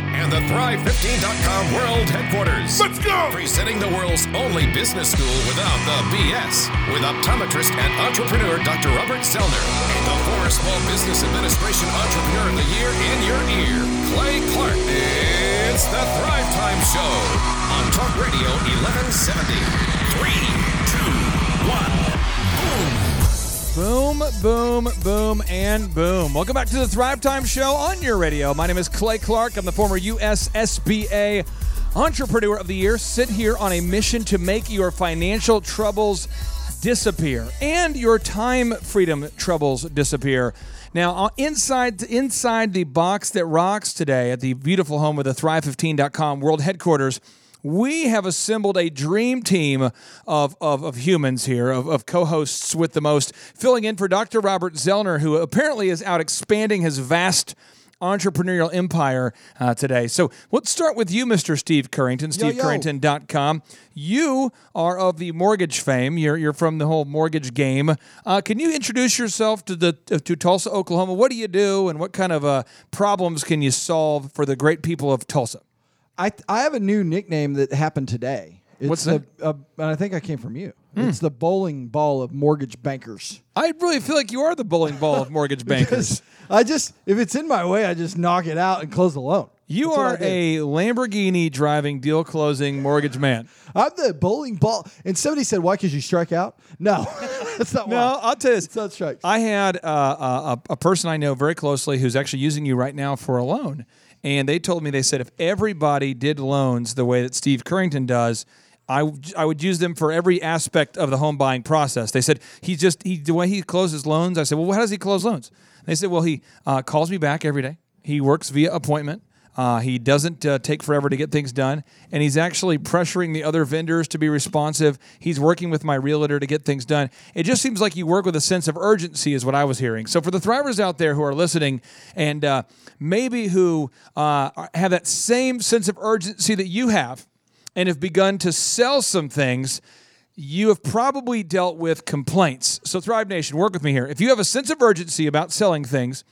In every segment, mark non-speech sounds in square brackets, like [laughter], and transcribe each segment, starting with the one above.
And the Thrive15.com world headquarters. Let's go! Presenting the world's only business school without the BS with optometrist and entrepreneur Dr. Robert Zoellner and the former Small Business Administration Entrepreneur of the Year in your ear, Clay Clark. It's the Thrive Time Show on Talk Radio 1170. Three, boom. Boom, boom, boom, and boom. Welcome back to the Thrive Time Show on your radio. My name is Clay Clark. I'm the former USSBA Entrepreneur of the Year. Sit here on a mission to make your financial troubles disappear and your time freedom troubles disappear. Now, uh, inside inside the box that rocks today at the beautiful home of the Thrive15.com world headquarters we have assembled a dream team of, of, of humans here, of, of co hosts with the most, filling in for Dr. Robert Zoellner, who apparently is out expanding his vast entrepreneurial empire uh, today. So let's start with you, Mr. Steve Currington, stevecurrington.com. You are of the mortgage fame. You're, you're from the whole mortgage game. Uh, can you introduce yourself to the to Tulsa, Oklahoma? What do you do, and what kind of uh, problems can you solve for the great people of Tulsa? I I have a new nickname that happened today. It's What's the, uh, and I think I came from you. It's the bowling ball of mortgage bankers. I really feel like you are the bowling ball of mortgage [laughs] bankers. I just if it's in my way, I just knock it out and close the loan. You That's are a Lamborghini driving, deal closing mortgage man. I'm the bowling ball. And somebody said, "Why? Because you strike out?" No, [laughs] that's not No, why. I'll tell you this. It's not strikes. I had uh, a, a person I know very closely who's actually using you right now for a loan. And they told me, they said, if everybody did loans the way that Steve Currington does, I, I would use them for every aspect of the home buying process. They said, he just, he, the way he closes loans, I said, well, how does he close loans? They said, well, he uh, calls me back every day. He works via appointment. Uh, he doesn't uh, take forever to get things done, and he's actually pressuring the other vendors to be responsive. He's working with my realtor to get things done. It just seems like you work with a sense of urgency, is what I was hearing. So, for the thrivers out there who are listening and uh, maybe who uh, have that same sense of urgency that you have and have begun to sell some things, you have probably dealt with complaints. So, Thrive Nation, work with me here. If you have a sense of urgency about selling things,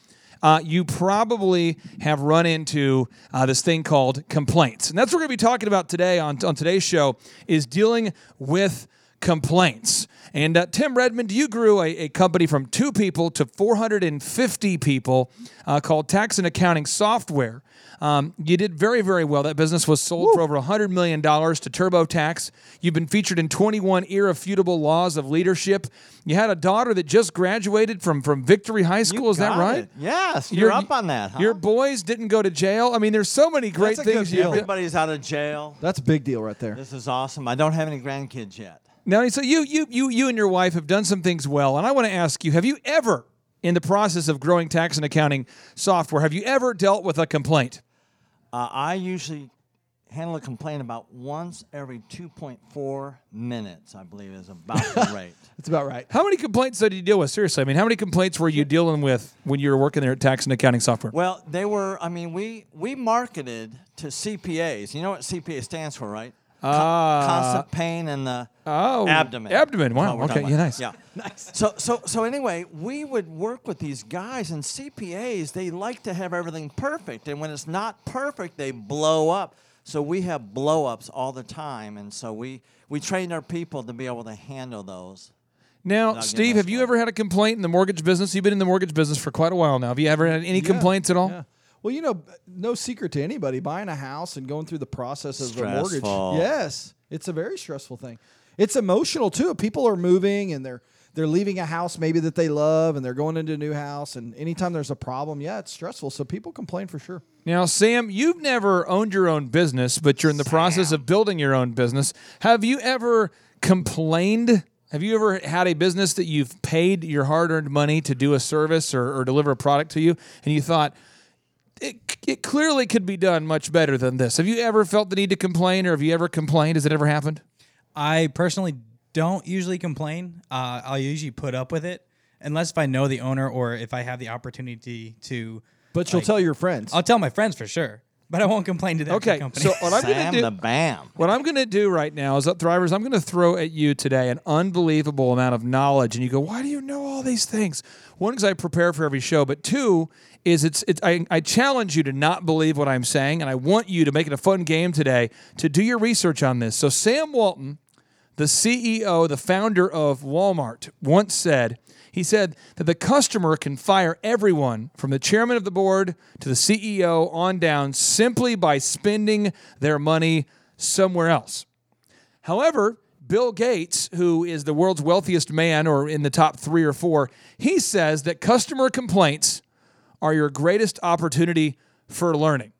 uh, you probably have run into uh, this thing called complaints, and that's what we're going to be talking about today on on today's show is dealing with complaints. And uh, Tim Redmond, you grew a, a company from two people to 450 people uh, called Tax and Accounting Software. Um, you did very, very well. That business was sold for over $100 million to TurboTax. You've been featured in 21 irrefutable laws of leadership. You had a daughter that just graduated from, from Victory High School. Is that right? it. Yes, you're, up on that. Huh? Your boys didn't go to jail. I mean, there's so many great That's a good things deal. you've done. Everybody's out of jail. That's a big deal right there. This is awesome. I don't have any grandkids yet. Now, so you, you, you, you and your wife have done some things well, and I want to ask you: Have you ever, in the process of growing tax and accounting software, have you ever dealt with a complaint? Uh, I usually handle a complaint about once every 2.4 minutes. I believe is about the [laughs] rate. That's about right. How many complaints did you deal with? Seriously, I mean, how many complaints were you dealing with when you were working there at tax and accounting software? Well, they were. I mean, we we marketed to CPAs. You know what CPA stands for, right? Co- Ah. constant pain in the Oh, abdomen. abdomen. Wow, okay, talking yeah, nice. Yeah, [laughs] nice. So so so anyway, we would work with these guys and CPAs. They like to have everything perfect, and when it's not perfect, they blow up. So we have blow ups all the time, and so we we train our people to be able to handle those. Now, Steve, have you ever had a complaint in the mortgage business? You've been in the mortgage business for quite a while now. Have you ever had any complaints at all? Yeah. Well, you know, no secret to anybody buying a house and going through the process of a mortgage. Yes, it's a very stressful thing. It's emotional too. People are moving and they're they're leaving a house maybe that they love and they're going into a new house and anytime there's a problem, yeah, it's stressful. So people complain for sure. Now, Sam, you've never owned your own business, but you're in the process of building your own business. Have you ever complained? Have you ever had a business that you've paid your hard earned money to do a service or, or deliver a product to you, and you thought, it, it clearly could be done much better than this? Have you ever felt the need to complain, or have you ever complained? Has it ever happened? I personally don't usually complain. Uh, I'll usually put up with it unless if I know the owner or if I have the opportunity to. But you'll Like- tell your friends. I'll tell my friends for sure. but I won't complain to that Okay, company. so what I'm going Sam to the do, Bam. what I'm going to do right now is, up thrivers, I'm going to throw at you today an unbelievable amount of knowledge, and you go, "Why do you know all these things?" One, because I prepare for every show, but two is it's, it's I, I challenge you to not believe what I'm saying, and I want you to make it a fun game today to do your research on this. So Sam Walton, the CEO, the founder of Walmart, once said. He said that the customer can fire everyone from the chairman of the board to the CEO on down simply by spending their money somewhere else. However, Bill Gates, who is the world's wealthiest man or in the top three or four, he says that customer complaints are your greatest opportunity for learning.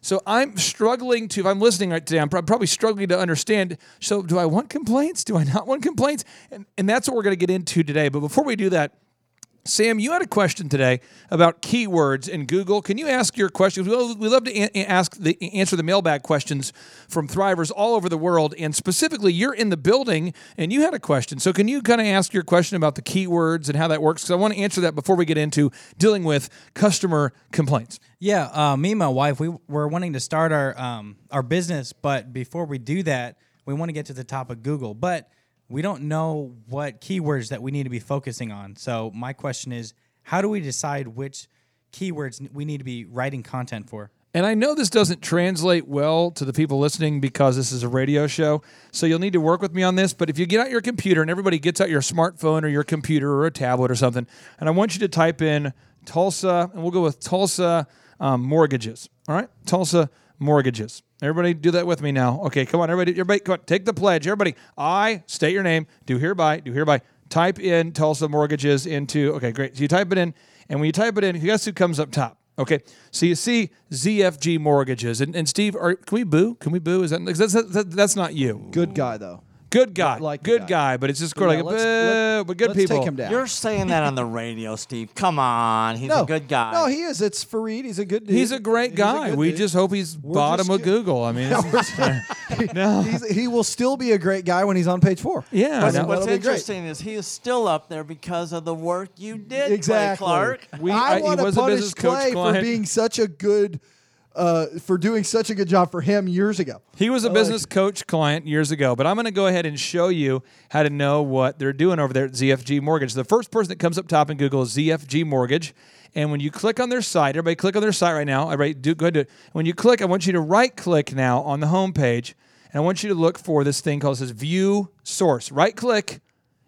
So I'm struggling to, if I'm listening right today, I'm probably struggling to understand. So, do I want complaints? Do I not want complaints? And, and that's what we're going to get into today. But before we do that, Sam, you had a question today about keywords in Google. Can you ask your questions? We love, to ask the answer the mailbag questions from thrivers all over the world, and specifically, you're in the building and you had a question. So, can you kind of ask your question about the keywords and how that works? Because I want to answer that before we get into dealing with customer complaints. Yeah, uh, me and my wife, we were wanting to start our um, our business, but before we do that, we want to get to the top of Google, but we don't know what keywords that we need to be focusing on. So my question is, how do we decide which keywords we need to be writing content for? And I know this doesn't translate well to the people listening because this is a radio show. So you'll need to work with me on this. But if you get out your computer and everybody gets out your smartphone or your computer or a tablet or something, and I want you to type in Tulsa, and we'll go with Tulsa um, mortgages. All right? Tulsa mortgages. Everybody do that with me now. Okay, come on, everybody, everybody, come on, take the pledge. Everybody, I state your name, do hereby, do hereby. Type in Tulsa mortgages into, okay, great. So you type it in, and when you type it in, guess who comes up top? Okay, so you see ZFG mortgages, and, and Steve, are, can we boo? Can we boo? Is that that's, that's, that's not you? Good guy though. Good guy, like good guy. guy, but it's just Yeah, kind of like let's- let- but good let's people. take him down. You're saying that on the radio, Steve. Come on. He's no a good guy. No, he is. It's Fareed. He's a good. dude. He's a great guy. good we dude. just hope he's We're bottom of good. Google. I mean, [laughs] it's- no, [laughs] [laughs] He's, he will still be a great guy when he's on page four. yeah, What's, no. what's That'll great. interesting is he is still up there because of the work you did, Clay Exactly. Clark. We- I- I want to punish Clay for being such a good, uh, for doing such a good job for him years ago. He was a I like business coach client years ago, but I'm going to go ahead and show you how to know what they're doing over there at ZFG Mortgage. The first person that comes up top in Google is ZFG Mortgage. And when you click on their site, everybody click on their site right now. Everybody do go ahead. Do it. When you click, I want you to right click now on the home page, and I want you to look for this thing called says View Source. Right click,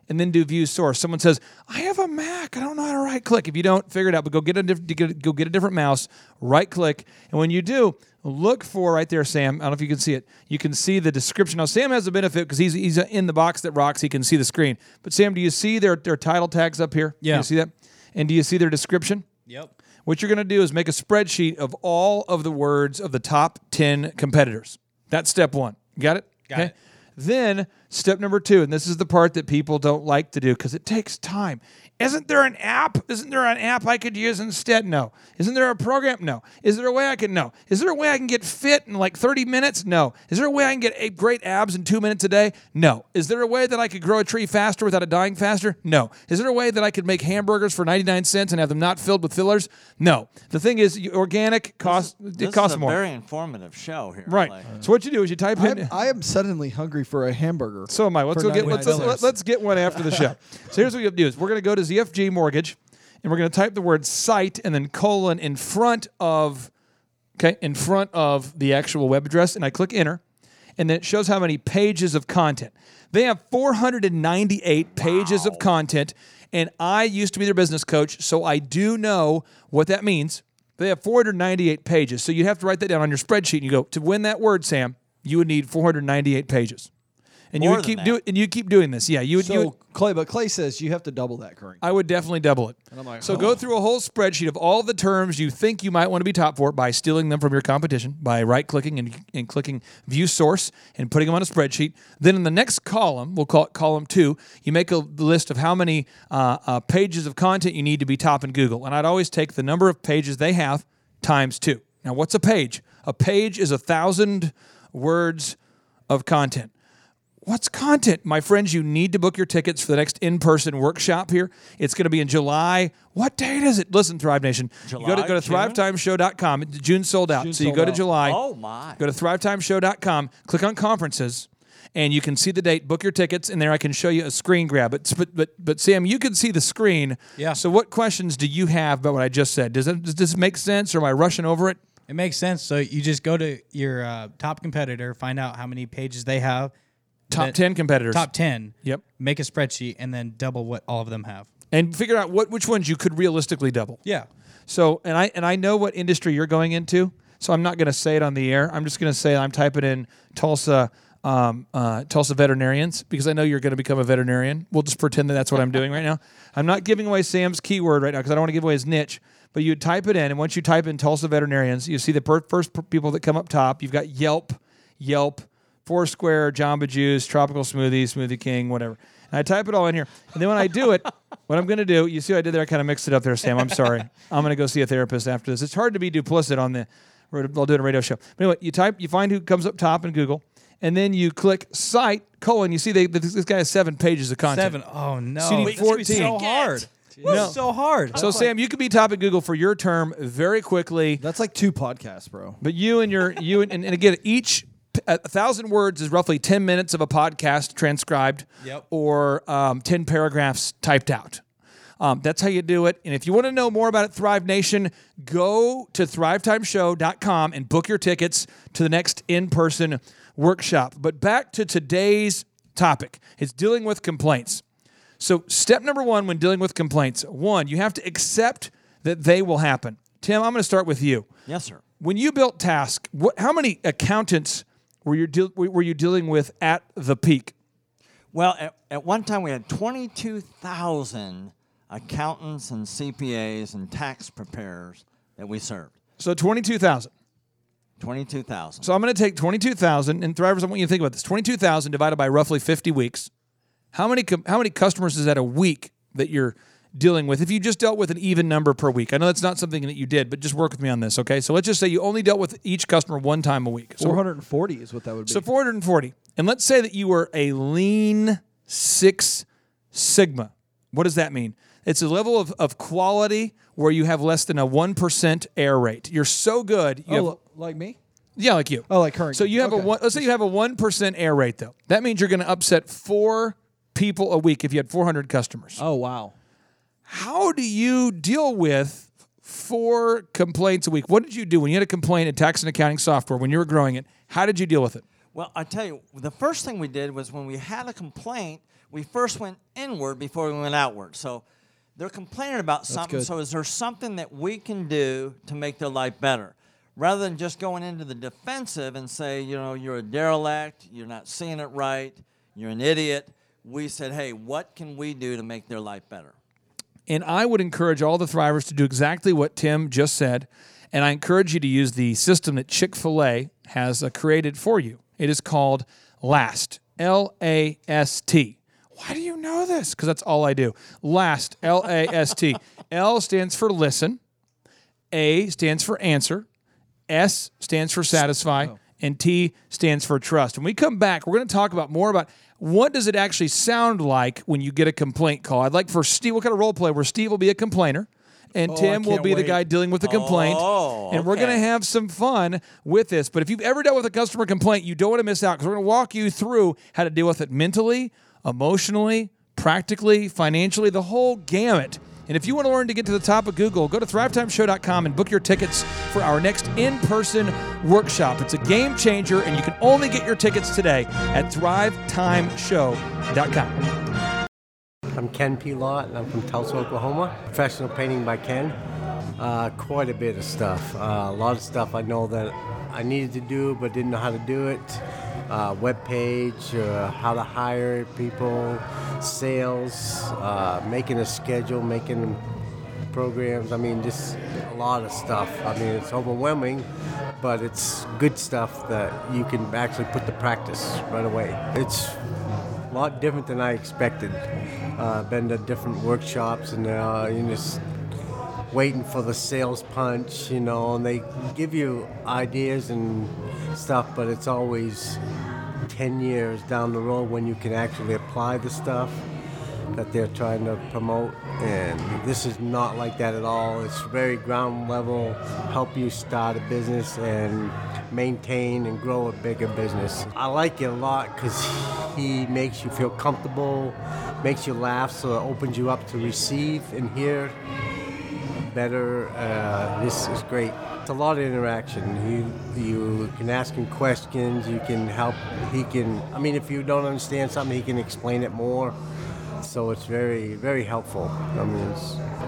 and then do View Source. Someone says, "I have a Mac. I don't know how to right click." If you don't, figure it out. But go get a diff- go get a different mouse. Right click, and when you do, look for right there, Sam. I don't know if you can see it. You can see the description. Now, Sam has a benefit because he's he's in the box that rocks. He can see the screen. But Sam, do you see their their title tags up here? Do Yeah. you see that? And do you see their description? Yep. What you're going to do is make a spreadsheet of all of the words of the top 10 competitors. That's step one. Got it? Got it. Then step number two, and this is the part that people don't like to do because it takes time. Isn't there an app? Isn't there an app I could use instead? No. Isn't there a program? No. Is there a way I can? No. Is there a way I can get fit in like 30 minutes? No. Is there a way I can get a great abs in two minutes a day? No. Is there a way that I could grow a tree faster without it dying faster? No. Is there a way that I could make hamburgers for 99 cents and have them not filled with fillers? No. The thing is, organic costs This it costs is a more. very informative show here. right. Clay. So what you do is you type in. I'm, I am suddenly hungry for a hamburger. So am I. Let's go get let's, let's, let's get one after the show. [laughs] so here's what you have to do is we're going to go to ZFG Mortgage and we're going to type the word site and then colon in front of okay in front of the actual web address and I click enter and then it shows how many pages of content. They have 498 pages of content and I used to be their business coach so I do know what that means. They have 498 pages. So you have to write that down on your spreadsheet and you go to win that word Sam, you would need 498 pages. And you would keep that. doing and you keep doing this. Yeah, you would. you would Clay, but Clay says you have to double that current. I would definitely double it. And I'm like, so oh. go through a whole spreadsheet of all the terms you think you might want to be top for by stealing them from your competition by right clicking and, and clicking view source and putting them on a spreadsheet. Then in the next column, we'll call it column two, you make a list of how many uh, uh, pages of content you need to be top in Google. And I'd always take the number of pages they have times two. Now, what's a page? A page is a thousand words of content What's content? My friends, you need to book your tickets for the next in person workshop here. It's going to be in July. What date is it? Listen, Thrive Nation. you go to, July, go to June? thrivetimeshow.com. June sold out. June so you sold go to out. July. Oh, my. Go to thrivetimeshow.com, click on conferences, and you can see the date, book your tickets, and there I can show you a screen grab. But, but, but, but Sam, you can see the screen. Yeah. So what questions do you have about what I just said? Does, it, does this make sense or am I rushing over it? It makes sense. So you just go to your uh, top competitor, find out how many pages they have. Top then- 10 competitors. Top 10. Yep. Make a spreadsheet and then double what all of them have. And figure out what which ones you could realistically double. Yeah. So, and I and I know what industry you're going into, so I'm not going to say it on the air. I'm just going to say I'm typing in Tulsa, um, uh, Tulsa veterinarians because I know you're going to become a veterinarian. We'll just pretend that that's what I'm doing right now. I'm not giving away Sam's keyword right now because I don't want to give away his niche. But you type it in, and once you type in Tulsa veterinarians, you see the per- first per- people that come up top. You've got Yelp, Yelp, Foursquare, Jamba Juice, Tropical Smoothie, Smoothie King, whatever. And I type it all in here. And then when I do it, [laughs] what I'm going to do, you see what I did there? I kind of mixed it up there, Sam. I'm sorry. I'm going to go see a therapist after this. It's hard to be duplicit on the, I'll do it a radio show. But anyway, you type, you find who comes up top in Google, and then you click site, colon, you see they, this guy has seven pages of content. Seven. Oh, no. So you need It's 14. so hard. No. So hard. So, Sam, you could be top at Google for your term very quickly. That's like two podcasts, bro. But you and your you and, and again each a thousand words is roughly ten minutes of a podcast transcribed, Yep. or um, ten paragraphs typed out. Um, that's how you do it. And if you want to know more about it, Thrive Nation, go to thrivetimeshow.com and book your tickets to the next in-person workshop. But back to today's topic. It's dealing with complaints. So, step number one when dealing with complaints one, you have to accept that they will happen. Tim, I'm going to start with you. Yes, sir. When you built Task, what, how many accountants were you, deal were you dealing with at the peak? Well, at, at one time we had 22,000 accountants and CPAs and tax preparers that we served. So, 22,000. 22,000. So, I'm going to take 22,000, and Thrivers, I want you to think about this 22,000 divided by roughly 50 weeks. How many, com- how many customers is that a week that you're dealing with? If you just dealt with an even number per week, I know that's not something that you did, but just work with me on this, okay? So, let's just say you only dealt with each customer one time a week. So, 440 is what that would be. So 440. And let's say that you were a lean Six Sigma. What does that mean? It's a level of, of quality where you have less than a 1% error rate. You're so good. You oh, have, like me? yeah, like you. Oh, like current. So you have a one, let's say you have a 1% error rate though. That means you're going to upset four people a week if you had 400 customers. Oh, wow. How do you deal with four complaints a week? What did you do when you had a complaint in tax and accounting software when you were growing it? How did you deal with it? Well, I tell you, the first thing we did was when we had a complaint, we first went inward before we went outward. So they're complaining about something. So is there something that we can do to make their life better? Rather than just going into the defensive and say, you know, you're a derelict, you're not seeing it right, you're an idiot. We said, hey, what can we do to make their life better? And I would encourage all the Thrivers to do exactly what Tim just said. And I encourage you to use the system that Chick fil A has uh, created for you. It is called LAST, L A S T. Why do you know this? Because that's all I do. LAST, L A S T. L stands for listen, A stands for answer, S stands for satisfy, and T stands for trust. When we come back, we're going to talk about more about what does it actually sound like when you get a complaint call. I'd like for Steve, what kind of role play where Steve will be a complainer and Tim will be the guy dealing with the complaint. Oh, and we're going to have some fun with this. But if you've ever dealt with a customer complaint, you don't want to miss out because we're going to walk you through how to deal with it mentally, emotionally, practically, financially, the whole gamut. And if you want to learn to get to the top of Google, go to thrivetimeshow.com and book your tickets for our next in person workshop. It's a game changer, and you can only get your tickets today at thrivetimeshow.com. I'm Ken P. Lott, and I'm from Tulsa, Oklahoma. Professional painting by Ken. Uh, quite a bit of stuff. Uh, a lot of stuff I know that I needed to do but didn't know how to do it. Uh, web page, uh, how to hire people, sales, uh, making a schedule, making programs. I mean, just a lot of stuff. I mean, it's overwhelming, but it's good stuff that you can actually put to practice right away. It's a lot different than I expected. Uh, been to different workshops and uh, you just waiting for the sales punch, you know, and they give you ideas and stuff, but it's always 10 years down the road when you can actually apply the stuff that they're trying to promote. And this is not like that at all. It's very ground level, help you start a business and maintain and grow a bigger business. I like it a lot because he makes you feel comfortable, makes you laugh, so it opens you up to receive and hear better. Uh, this is great. It's a lot of interaction. You you can ask him questions. You can help. He can. I mean, if you don't understand something, he can explain it more. So it's very very helpful. I mean,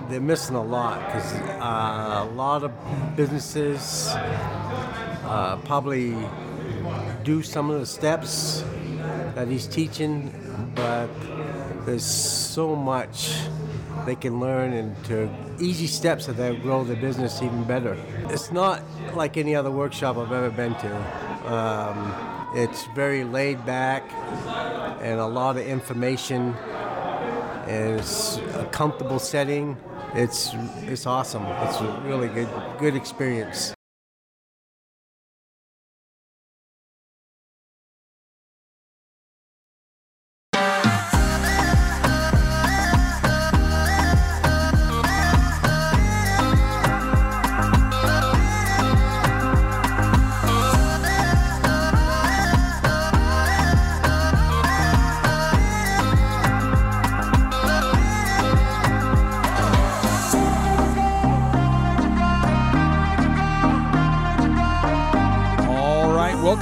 they're missing a lot because uh, a lot of businesses uh, probably do some of the steps that he's teaching, but there's so much they can learn and to easy steps that they'll grow their business even better. It's not like any other workshop I've ever been to. Um, it's very laid back and a lot of information and it's a comfortable setting. It's it's awesome. It's a really good good experience.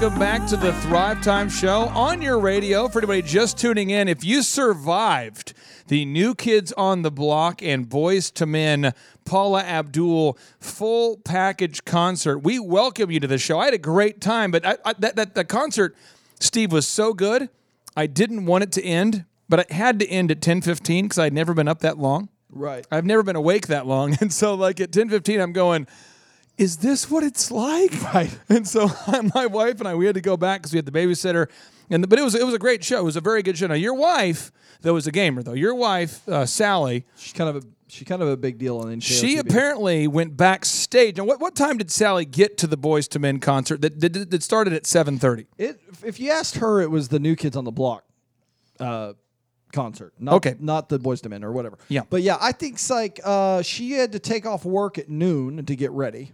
Welcome back to the Thrive Time Show on your radio. For anybody just tuning in, if you survived the New Kids on the Block and Boyz II Men Paula Abdul full package concert, we welcome you to the show. I had a great time, but I, I, that, that the concert, Steve, was so good. I didn't want it to end, but it had to end at ten fifteen because I'd never been up that long. Right. I've never been awake that long, [laughs] and so like at ten fifteen, I'm going is this what it's like? [laughs] Right. And so [laughs] my wife and I, we had to go back because we had the babysitter, and the, but it was it was a great show. It was a very good show. Now your wife, though, was a gamer though. Your wife, uh, Sally, She's kind of a she's kind of a big deal on NKO she apparently went backstage. And what, what time did Sally get to the Boyz II Men concert that that, that started at seven thirty? It, if you asked her, it was the New Kids on the Block uh, concert. Not, Okay. Not the Boyz II Men or whatever. Yeah. But yeah, I think it's like uh, she had to take off work at noon to get ready.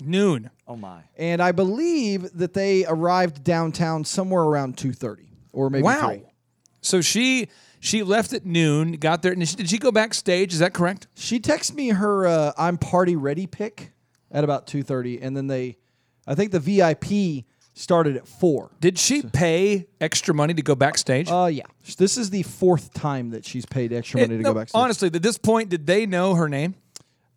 Noon. Oh my. And I believe that they arrived downtown somewhere around 2.30 or maybe Wow. 3. So she she left at noon, got there, and she, did she go backstage? Is that correct? She texted me her uh, I'm party ready pick at about 2.30. And then they, I think the VIP started at 4. Did she pay extra money to go backstage? Uh, yeah. This is the fourth time that she's paid extra money It- to no, go backstage. honestly, at this point, did they know her name?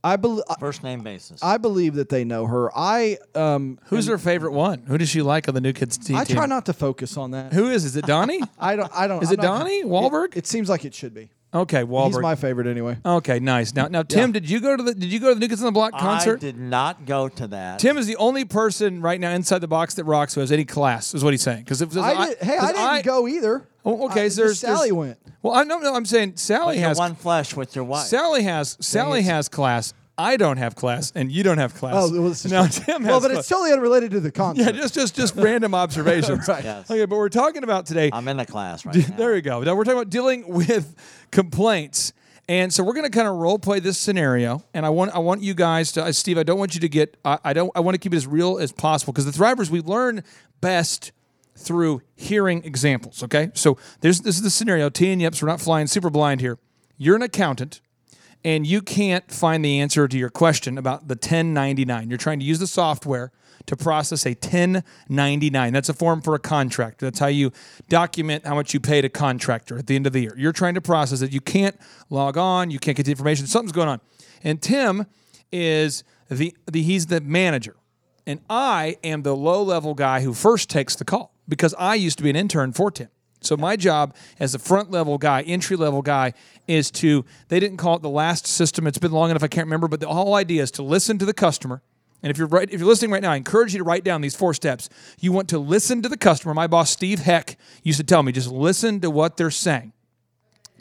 I believe First name basis. I believe that they know her. I um Who's her favorite one? Who does she like on the New Kids team? I try not to focus on that. Who is? Is it Donnie? [laughs] I don't. I don't. Is I'm it not- Donnie Wahlberg? It, it seems like it should be. Okay, He's Wahlberg. my favorite anyway. okay, nice. Now, now, Tim, did you go to the Did you go to the New Kids on the Block concert? I did not go to that. Tim is the only person right now inside the box that rocks who has any class. Is what he's saying. Because I did, hey, I didn't go either. Oh, okay, I, so there's- Sally there's- went. Well, I no, no. I'm saying Sally You're has one flesh with your wife. Sally has Sally has class. I don't have class, and you don't have class. Oh, well, this is now true. Tim has. well, but class. it's totally unrelated to the concert. yeah, just just just random [laughs] observations. Right. Yes. Okay, but we're talking about today. I'm in the class right now. there you go. Now we're talking about dealing with complaints. And so we're going to kind of role play this scenario, and I want I want you guys to, uh, Steve. I don't want you to get. I, I don't. I want to keep it as real as possible because the Thrivers we learn best through hearing examples. Okay, so there's this is the scenario. T and Yips, we're not flying super blind here. You're an accountant, and you can't find the answer to your question about the 1099. You're trying to use the software to process a 1099. That's a form for a contract. That's how you document how much you paid a contractor at the end of the year. You're trying to process it. You can't log on. You can't get the information. Something's going on. And Tim is the, the he's the manager. And I am the low level guy who first takes the call because I used to be an intern for Tim. So my job as a front level guy, entry level guy, is to they didn't call it the last system. It's been long enough I can't remember, but the whole idea is to listen to the customer. And if you're right, if you're listening right now, I encourage you to write down these four steps. You want to listen to the customer. My boss Steve Heck used to tell me just listen to what they're saying.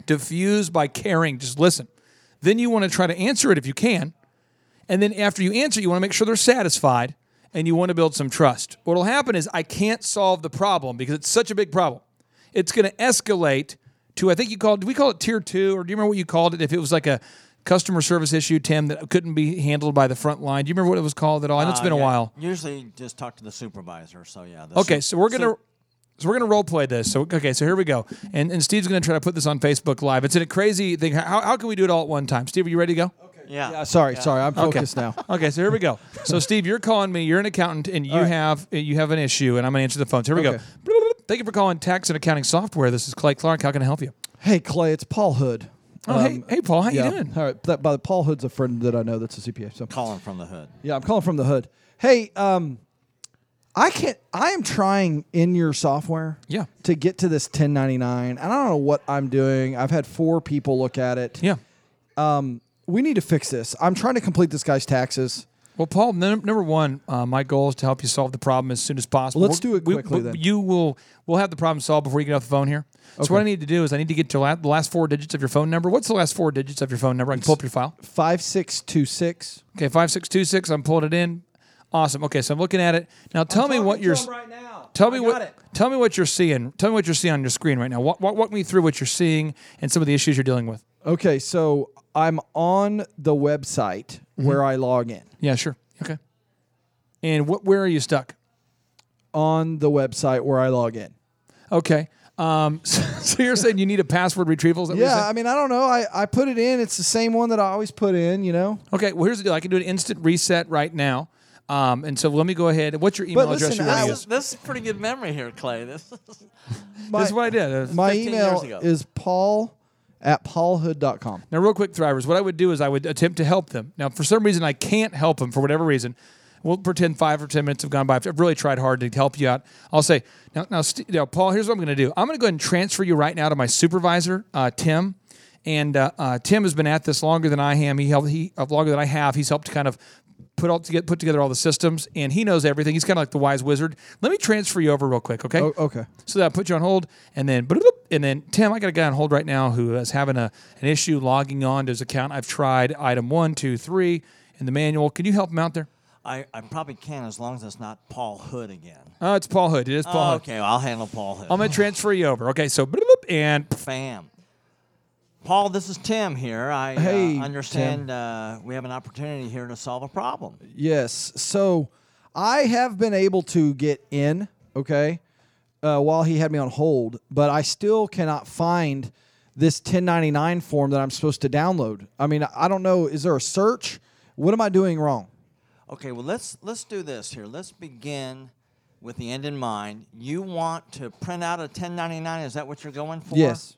Diffuse by caring, just listen. Then you want to try to answer it if you can. And then after you answer, you want to make sure they're satisfied. and you want to build some trust. What'll happen is I can't solve the problem because it's such a big problem. It's going to escalate to I think you called. Do we call it tier two, or do you remember what you called it? If it was like a customer service issue, Tim, that couldn't be handled by the front line. Do you remember what it was called at all? I know it's Uh, been a yeah, while. Usually, just talk to the supervisor. So yeah. the Okay, su- so we're gonna su- so we're gonna role play this. So okay, so here we go. And and Steve's gonna try to put this on Facebook Live. It's in a crazy thing. How, how can we do it all at one time? Steve, are you ready to go? Okay. yeah. Yeah, sorry, sorry. I'm focused now. [laughs] Okay, so here we go. So Steve, you're calling me. You're an accountant, and you right. have you have an issue, and I'm gonna answer the phone. So here we Okay. Go. Thank you for calling tax and accounting software. This is Clay Clark. How can I help you? Hey, Clay, it's Paul Hood. Oh, hey, hey, Paul, how yeah. you doing? All right, that, by the Paul Hood's a friend that I know that's a CPA. So Calling from the hood. yeah, I'm calling from the hood. Hey, um, I can't. I am trying in your software. Yeah. To get to this 1099, and I don't know what I'm doing. I've had four people look at it. Yeah. We need to fix this. I'm trying to complete this guy's taxes. Well, Paul, number one, uh, my goal is to help you solve the problem as soon as possible. Let's We're- do it quickly we, then. You will. We'll have the problem solved before you get off the phone here. So what I need to do is I need to get to la- the last four digits of your phone number. What's the last four digits of your phone number? I can pull up your file. Five six two six. Okay, five six two six. I'm pulling it in. Awesome. Okay, so I'm looking at it now. Tell me what you're. right now. Tell me what. Tell me what you're seeing. Tell me what you're seeing on your screen right now. Walk, walk, walk me through what you're seeing and some of the issues you're dealing with. Okay, so I'm on the website Mm-hmm. where I log in. Yeah, sure. Okay. And what? Where are you stuck? On the website where I log in. Okay. Um, [laughs] so, so you're saying you need a password retrieval? Is that what you're Yeah, saying? I mean, I don't know. I, I put it in. It's the same one that I always put in, you know? Okay, well, here's the deal. I can do an instant reset right now. Um, and so let me go ahead. What's your email But address listen, you want I- to This, use? this is pretty good memory here, Clay. This is, [laughs] My, This is what I did. My 15 email ago. is paul at paulhood.com. Now, real quick, Thrivers, what I would do is I would attempt to help them. Now, for some reason, I can't help them for whatever reason. We'll pretend five or 10 minutes have gone by. I've really tried hard to help you out. I'll say, now, now, St- now Paul, here's what I'm going to do. I'm going to go ahead and transfer you right now to my supervisor, uh, Tim. And uh, uh, Tim has been at this longer than I am. He helped, he uh, longer than I have. He's helped kind of put all to get put together all the systems, and he knows everything. He's kind of like the wise wizard. Let me transfer you over real quick, okay? Oh, okay. So that I put you on hold, and then bloop, and then Tim, I got a guy on hold right now who is having a an issue logging on to his account. I've tried item one, two, three in the manual. Can you help him out there? I, I probably can as long as it's not Paul Hood again. Oh, it's Paul Hood. It is Paul Oh, Hood. okay, I'll handle Paul Hood. I'm gonna transfer you over. Okay, so and Fam. Paul, this is Tim here. I uh, Hey, understand uh, we have an opportunity here to solve a problem. Yes. So I have been able to get in, okay, uh, while he had me on hold, but I still cannot find this 1099 form that I'm supposed to download. I mean, I don't know. Is there a search? What am I doing wrong? Okay, well let's let's do this here. Let's begin with the end in mind. You want to print out a 1099? Is that what you're going for? Yes.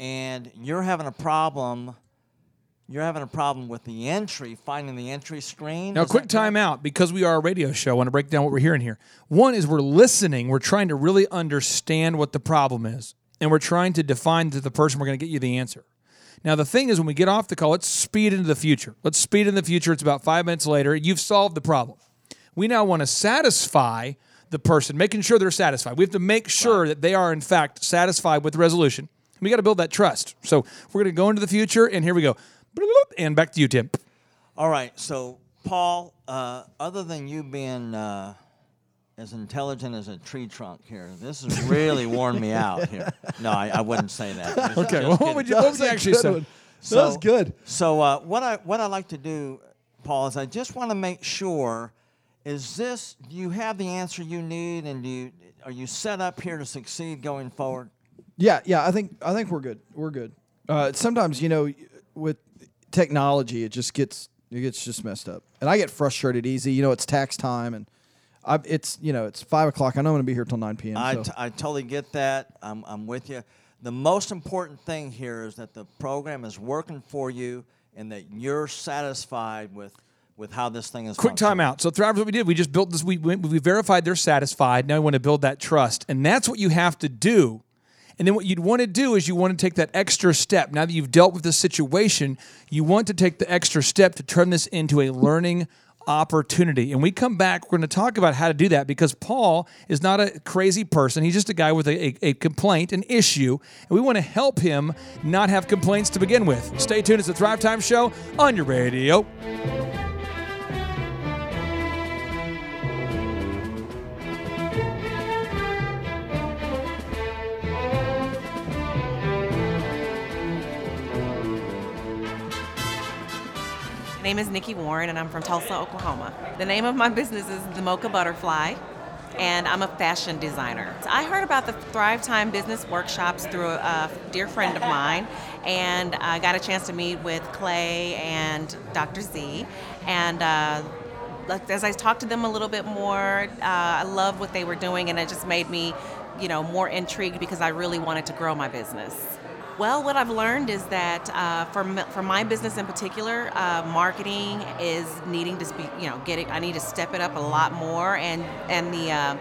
And you're having a problem. You're having a problem with the entry, finding the entry screen. now quick time correct? out because we are a radio show. I want to break down what we're hearing here. One is we're listening. We're trying to really understand what the problem is, and we're trying to define to the person we're going to get you the answer. Now, the thing is, when we get off the call, let's speed into the future. Let's speed in the future. It's about five minutes later. You've solved the problem. We now want to satisfy the person, making sure they're satisfied. We have to make sure that they are, in fact, satisfied with the resolution. We got to build that trust. So we're going to go into the future, and here we go. And back to you, Tim. All right. So, Paul, uh, other than you being uh, as intelligent as a tree trunk here, this has really worn me [laughs] out here. No, I, I wouldn't say that. Just- Okay, just well, what would you, what would actually say? That was good. So uh, what I what I like to do, Paul, is I just want to make sure: is this? Do you have the answer you need, and do you are you set up here to succeed going forward? Yeah, yeah. I think I think we're good. We're good. Uh, sometimes you know, with technology, it just gets it gets just messed up, and I get frustrated easy. You know, it's tax time, and I, it's you know it's five o'clock. I know I'm going to be here till nine p.m. I, so. t- I totally get that. I'm, I'm with you. The most important thing here is that the program is working for you and that you're satisfied with with how this thing is. Quick time functioning. out. So Thrivers, what we did, we just built this. We went- we verified they're satisfied. Now we want to build that trust, and that's what you have to do. And then what you'd want to do is you want to take that extra step. Now that you've dealt with the situation, you want to take the extra step to turn this into a learning opportunity. And we come back, we're going to talk about how to do that because Paul is not a crazy person. He's just a guy with a, a, a complaint, an issue, and we want to help him not have complaints to begin with. Stay tuned. It's the Thrive Time Show on your radio. My name is Nikki Warren, and I'm from Tulsa, Oklahoma. The name of my business is The Mocha Butterfly, and I'm a fashion designer. I heard about the Thrive Time business workshops through a dear friend of mine, and I got a chance to meet with Clay and Dr. Z. And uh, as I talked to them a little bit more, uh, I loved what they were doing, and it just made me, you know, more intrigued because I really wanted to grow my business. Well, what I've learned is that uh, for, for my business in particular, uh, marketing is needing to be, you know, getting. I need to step it up a lot more, and and the uh,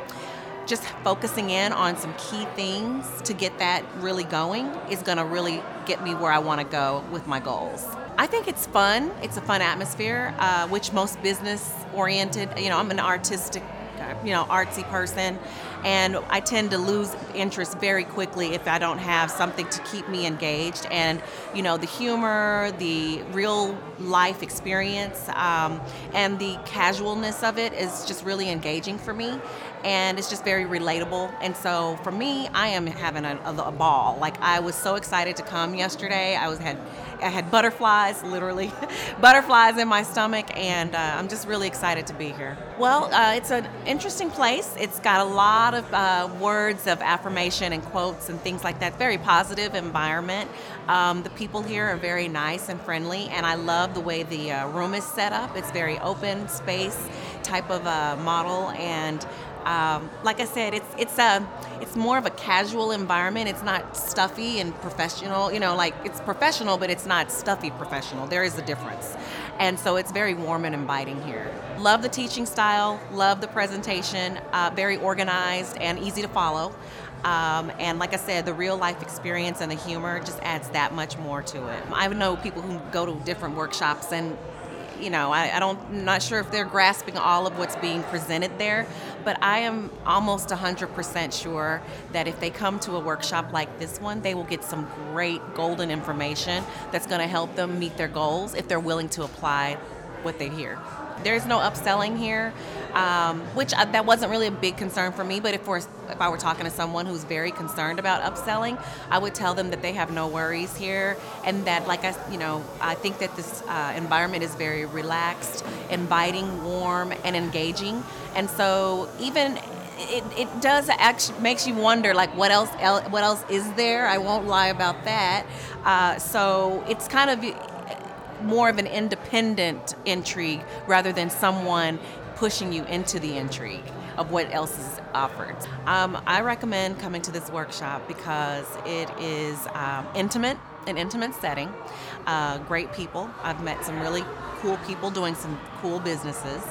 just focusing in on some key things to get that really going is going to really get me where I want to go with my goals. I think it's fun. It's a fun atmosphere, uh, which most business oriented. You know, I'm an artistic, uh, you know, artsy person, and I tend to lose interest very quickly if I don't have something to keep me engaged. And you know, the humor, the real life experience, um, and the casualness of it is just really engaging for me, and it's just very relatable. And so for me, I am having a, a, ball. Like I was so excited to come yesterday. I was had I had butterflies, literally, [laughs] butterflies in my stomach, and uh, I'm just really excited to be here. Well, uh, it's an interesting place. It's got a lot of uh, words of affirmation and quotes and things like that. Very positive environment. Um, the people here are very nice and friendly, and I love the way the uh, room is set up. It's very open space type of uh, model, and um, like I said, it's it's a it's more of a casual environment. It's not stuffy and professional. You know, like it's professional, but it's not stuffy professional. There is a difference, and so it's very warm and inviting here. Love the teaching style. Love the presentation. Uh, very organized and easy to follow. Um, and like I said, the real life experience and the humor just adds that much more to it. I know people who go to different workshops and you know, I, I don't, I'm not sure if they're grasping all of what's being presented there, but I am almost 100% sure that if they come to a workshop like this one, they will get some great golden information that's going to help them meet their goals if they're willing to apply what they hear. There's no upselling here, um, which I, that wasn't really a big concern for me. But if if I were talking to someone who's very concerned about upselling, I would tell them that they have no worries here, and that like I you know I think that this uh, environment is very relaxed, inviting, warm, and engaging. And so even it, it does actually makes you wonder like what else what else is there i won't lie about that uh, so it's kind of more of an independent intrigue rather than someone pushing you into the intrigue of what else is offered. Um, I recommend coming to this workshop because it is um, intimate, an intimate setting, uh, great people. I've met some really cool people doing some cool businesses,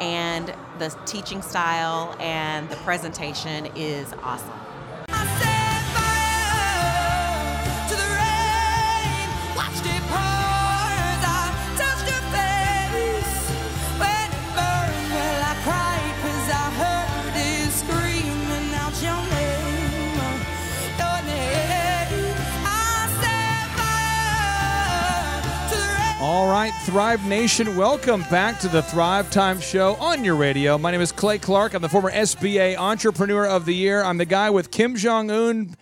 and the teaching style and the presentation is awesome. Right, Thrive Nation, welcome back to the Thrive Time Show on your radio. My name is Clay Clark. I'm the former SBA Entrepreneur of the Year. I'm the guy with Kim Jong Un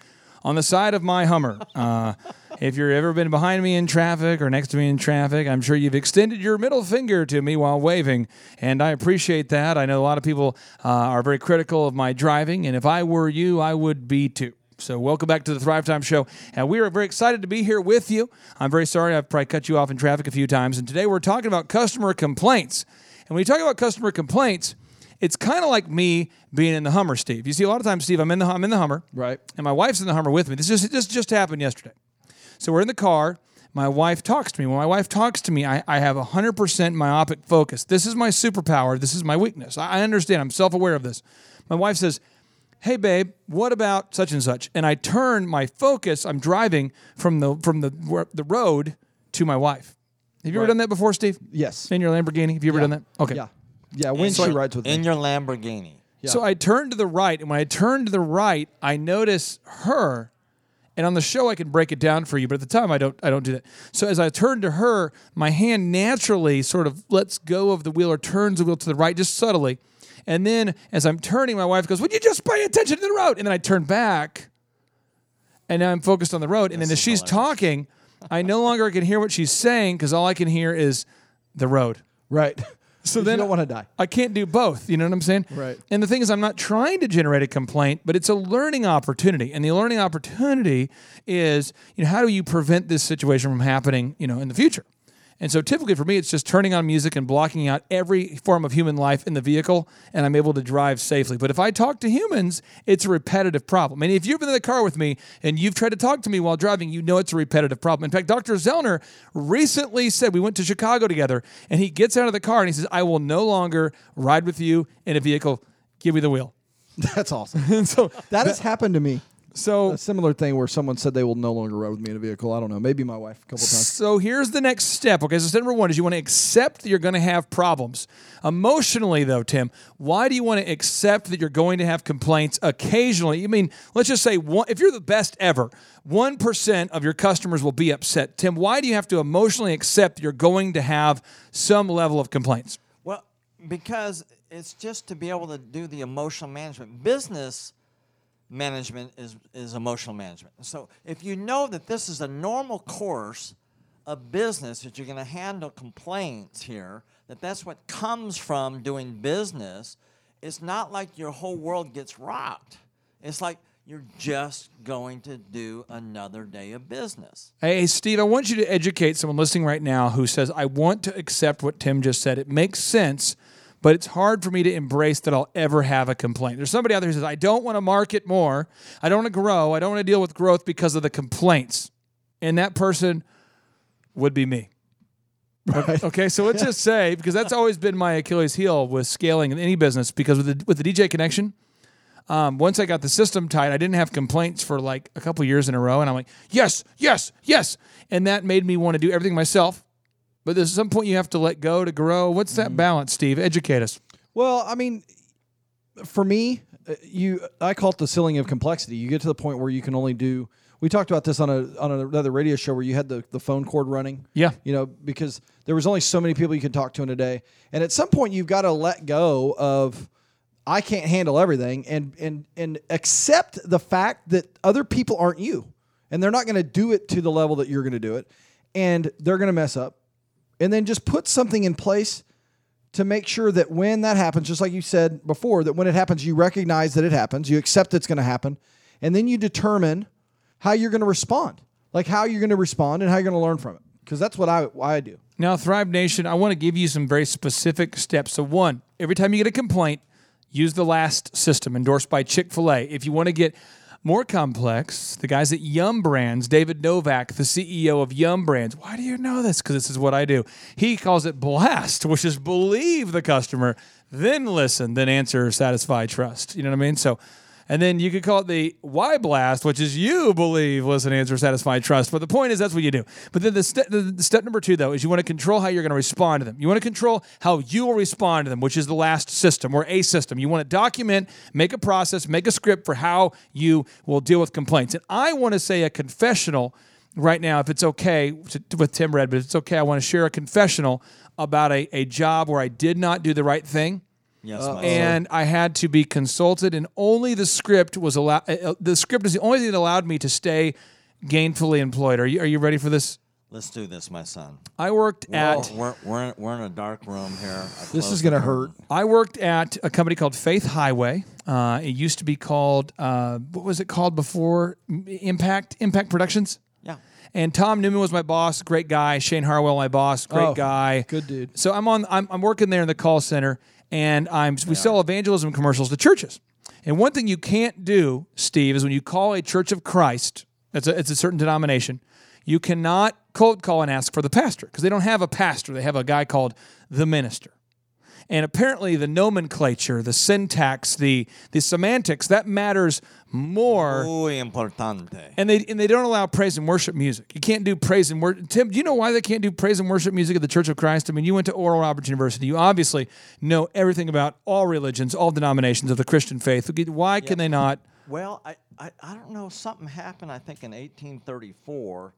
on the side of my Hummer. [laughs] Uh, if you've ever been behind me in traffic or next to me in traffic, I'm sure you've extended your middle finger to me while waving, and I appreciate that. I know a lot of people uh, are very critical of my driving, and if I were you, I would be too. So, welcome back to the Thrive Time Show. And we are very excited to be here with you. I'm very sorry I've probably cut you off in traffic a few times. And today we're talking about customer complaints. And when you talk about customer complaints, it's kind of like me being in the Hummer, Steve. You see, a lot of times, Steve, I'm in the I'm in the Hummer, Right. And my wife's in the Hummer with me. This just this just happened yesterday. So we're in the car. My wife talks to me. When my wife talks to me, I, I have 100% myopic focus. This is my superpower. This is my weakness. I, I understand. I'm self aware of this. My wife says, hey babe what about such and such and i turn my focus i'm driving from the from the the road to my wife have you ever done that before steve Yes. in your lamborghini have you ever Yeah. done that okay Yeah. Yeah. When So she rides with in me. your Lamborghini. Yeah. so i turn to the right and when i turn to the right i notice her and on the show i can break it down for you but at the time i don't i don't do that so as i turn to her my hand naturally sort of lets go of the wheel or turns the wheel to the right just subtly and then as i'm turning my wife goes would you just pay attention to the road and then i turn back and now i'm focused on the road and then as she's hilarious. talking i no longer can hear what she's saying because all i can hear is the road. Right. [laughs] So then you don't want to die. I can't do both. You know what I'm saying? Right. And the thing is, I'm not trying to generate a complaint, but it's a learning opportunity. And the learning opportunity is, you know, how do you prevent this situation from happening, you know, in the future? And so typically for me, it's just turning on music and blocking out every form of human life in the vehicle, and I'm able to drive safely. But if I talk to humans, it's a repetitive problem. And if you've been in the car with me and you've tried to talk to me while driving, you know it's a repetitive problem. In fact, Dr. Zoellner recently said we went to Chicago together, and he gets out of the car and he says, I will no longer ride with you in a vehicle. Give me the wheel. That's awesome. [laughs] And so, That has happened to me. So A similar thing where someone said they will no longer ride with me in a vehicle. I don't know. Maybe my wife a couple times. So here's the next step. Okay, so step number one is you want to accept that you're going to have problems. Emotionally, though, Tim, why do you want to accept that you're going to have complaints occasionally? I mean, let's just say one, if you're the best ever, one percent of your customers will be upset. Tim, why do you have to emotionally accept that you're going to have some level of complaints? Well, because it's just to be able to do the emotional management. Business management is, is emotional management. So if you know that this is a normal course of business, that you're going to handle complaints here, that that's what comes from doing business, it's not like your whole world gets rocked. It's like you're just going to do another day of business. Hey, Steve, I want you to educate someone listening right now who says, I want to accept what Tim just said. It makes sense, but it's hard for me to embrace that I'll ever have a complaint. There's somebody out there who says, I don't want to market more. I don't want to grow. I don't want to deal with growth because of the complaints. And that person would be me. Right. Okay, so let's just say, because that's always been my Achilles heel with scaling in any business, because with the, with the DJ connection, um, once I got the system tight, I didn't have complaints for like a couple years in a row, and I'm like, yes, yes, yes, and that made me want to do everything myself. But there's some point you have to let go to grow. What's that balance, Steve? Educate us. Well, I mean, for me, uh, you I call it the ceiling of complexity. You get to the point where you can only do. We talked about this on a on another radio show where you had the, the phone cord running. Yeah. You know, because there was only so many people you could talk to in a day, and at some point you've got to let go of. I can't handle everything, and and and accept the fact that other people aren't you, and they're not going to do it to the level that you're going to do it, and they're going to mess up, and then just put something in place to make sure that when that happens, just like you said before, that when it happens, you recognize that it happens, you accept it's going to happen, and then you determine how you're going to respond, like how you're going to respond and how you're going to learn from it. Because that's what I I do. Now, Thrive Nation, I want to give you some very specific steps. So, one, every time you get a complaint, use the BLAST system endorsed by Chick fil A. If you want to get more complex, the guys at Yum Brands, David Novak, the CEO of Yum Brands, why do you know this? Because this is what I do. He calls it BLAST, which is believe the customer, then listen, then answer, satisfy, trust. You know what I mean? So, and then you could call it the why blast, which is you believe, listen, answer, satisfy, trust. But the point is that's what you do. But then the, the step number two, though, is you want to control how you're going to respond to them. You want to control how you will respond to them, which is the BLAST system or a system. You want to document, make a process, make a script for how you will deal with complaints. And I want to say a confessional right now, if it's okay to, with Tim Red, but if it's okay, I want to share a confessional about a, a job where I did not do the right thing Yes, my son. and I had to be consulted, and only the script was allowed. Uh, the script is the only thing that allowed me to stay gainfully employed. Are you Are you ready for this? Let's do this, my son. I worked We're, at we're, we're, in, we're in a dark room here. This is going to hurt. I worked at a company called Faith Highway. Uh, it used to be called uh, what was it called before? Impact Impact Productions. Yeah. And Tom Newman was my boss, great guy. Shane Harwell, my boss, great Oh, guy, good dude. So I'm on. I'm, I'm working there in the call center, and I'm we sell evangelism commercials to churches. And one thing you can't do, Steve, is when you call a Church of Christ, it's a, it's a certain denomination, you cannot cold call and ask for the pastor because they don't have a pastor. They have a guy called the minister. And apparently, the nomenclature, the syntax, the the semantics that matters more Muy importante. and they and they don't allow praise and worship music. You can't do praise and worship. Tim, do you know why they can't do praise and worship music at the Church of Christ? I mean, you went to Oral Roberts University. You obviously know everything about all religions, all denominations of the Christian faith. Why can they not? Well, I, I, I don't know. Something happened, I think, in 1834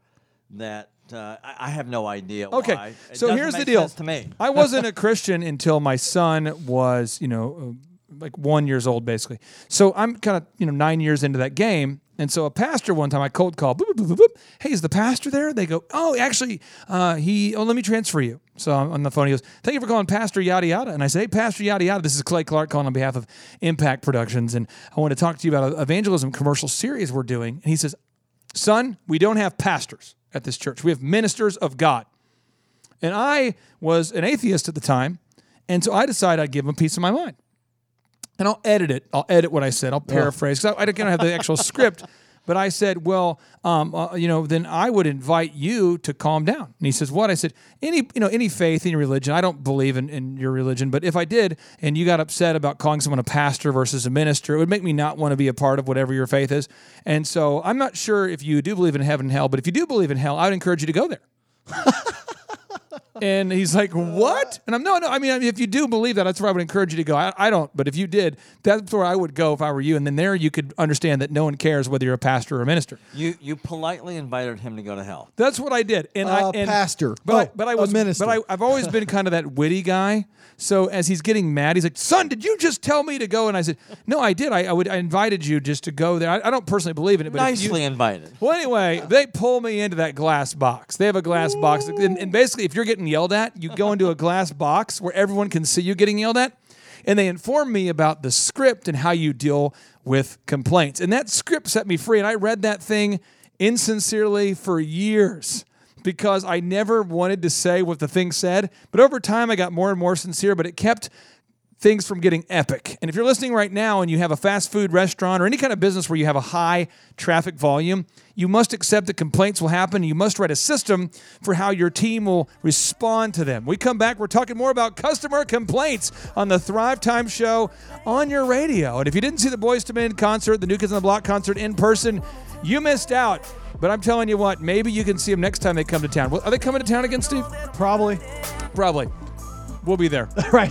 that uh, I, have no idea Okay, why. So here's the deal. to me. I wasn't a Christian until my son was, you know, uh, like one years old, basically. So I'm kind of, you know, nine years into that game, And so a pastor one time I cold called, boop, boop, boop, boop. hey, is the pastor there? They go, oh, actually, uh, he, oh, let me transfer you. So I'm on the phone, he goes, thank you for calling Pastor Yada Yada. And I say, hey, Pastor Yada Yada, this is Clay Clark calling on behalf of Impact Productions. And I want to talk to you about an evangelism commercial series we're doing. And he says, son, we don't have pastors at this church. We have ministers of God. And I was an atheist at the time. And so I decided I'd give him a piece of my mind and I'll edit it. I'll edit what I said. I'll paraphrase because I, I don't have the actual [laughs] script. But I said, well, um, uh, you know, then I would invite you to calm down. And he says, what? I said, any, you know, any faith, any religion. I don't believe in, in your religion, but if I did, and you got upset about calling someone a pastor versus a minister, it would make me not want to be a part of whatever your faith is. And so I'm not sure if you do believe in heaven and hell, but if you do believe in hell, I would encourage you to go there. [laughs] And he's like, "What?" And I'm no, no. I mean, if you do believe that, that's where I would encourage you to go. I, I don't, but if you did, that's where I would go if I were you. And then there, you could understand that no one cares whether you're a pastor or a minister. You you politely invited him to go to hell. That's what I did. And Uh, I and, pastor. but Oh, I, but I a was minister. But I, I've always been kind of that witty guy. So as he's getting mad, he's like, "Son, did you just tell me to go?" And I said, "No, I did. I, I would. I invited you just to go there. I, I don't personally believe in it, but if you- Nicely invited. well, anyway, they pull me into that glass box. They have a glass box. And, and basically, if you're getting yelled at, you go into a glass box where everyone can see you getting yelled at. And they inform me about the script and how you deal with complaints. And that script set me free. And I read that thing insincerely for years because I never wanted to say what the thing said. But over time, I got more and more sincere, but it kept things from getting epic. And if you're listening right now and you have a fast food restaurant or any kind of business where you have a high traffic volume, you must accept that complaints will happen. You must write a system for how your team will respond to them. We come back, we're talking more about customer complaints on the Thrive Time Show on your radio. And if you didn't see the Boyz II Men concert, the New Kids on the Block concert in person, you missed out. But I'm telling you what, maybe you can see them next time they come to town. Are they coming to town again, Steve? Probably. Probably. We'll be there. [laughs] right.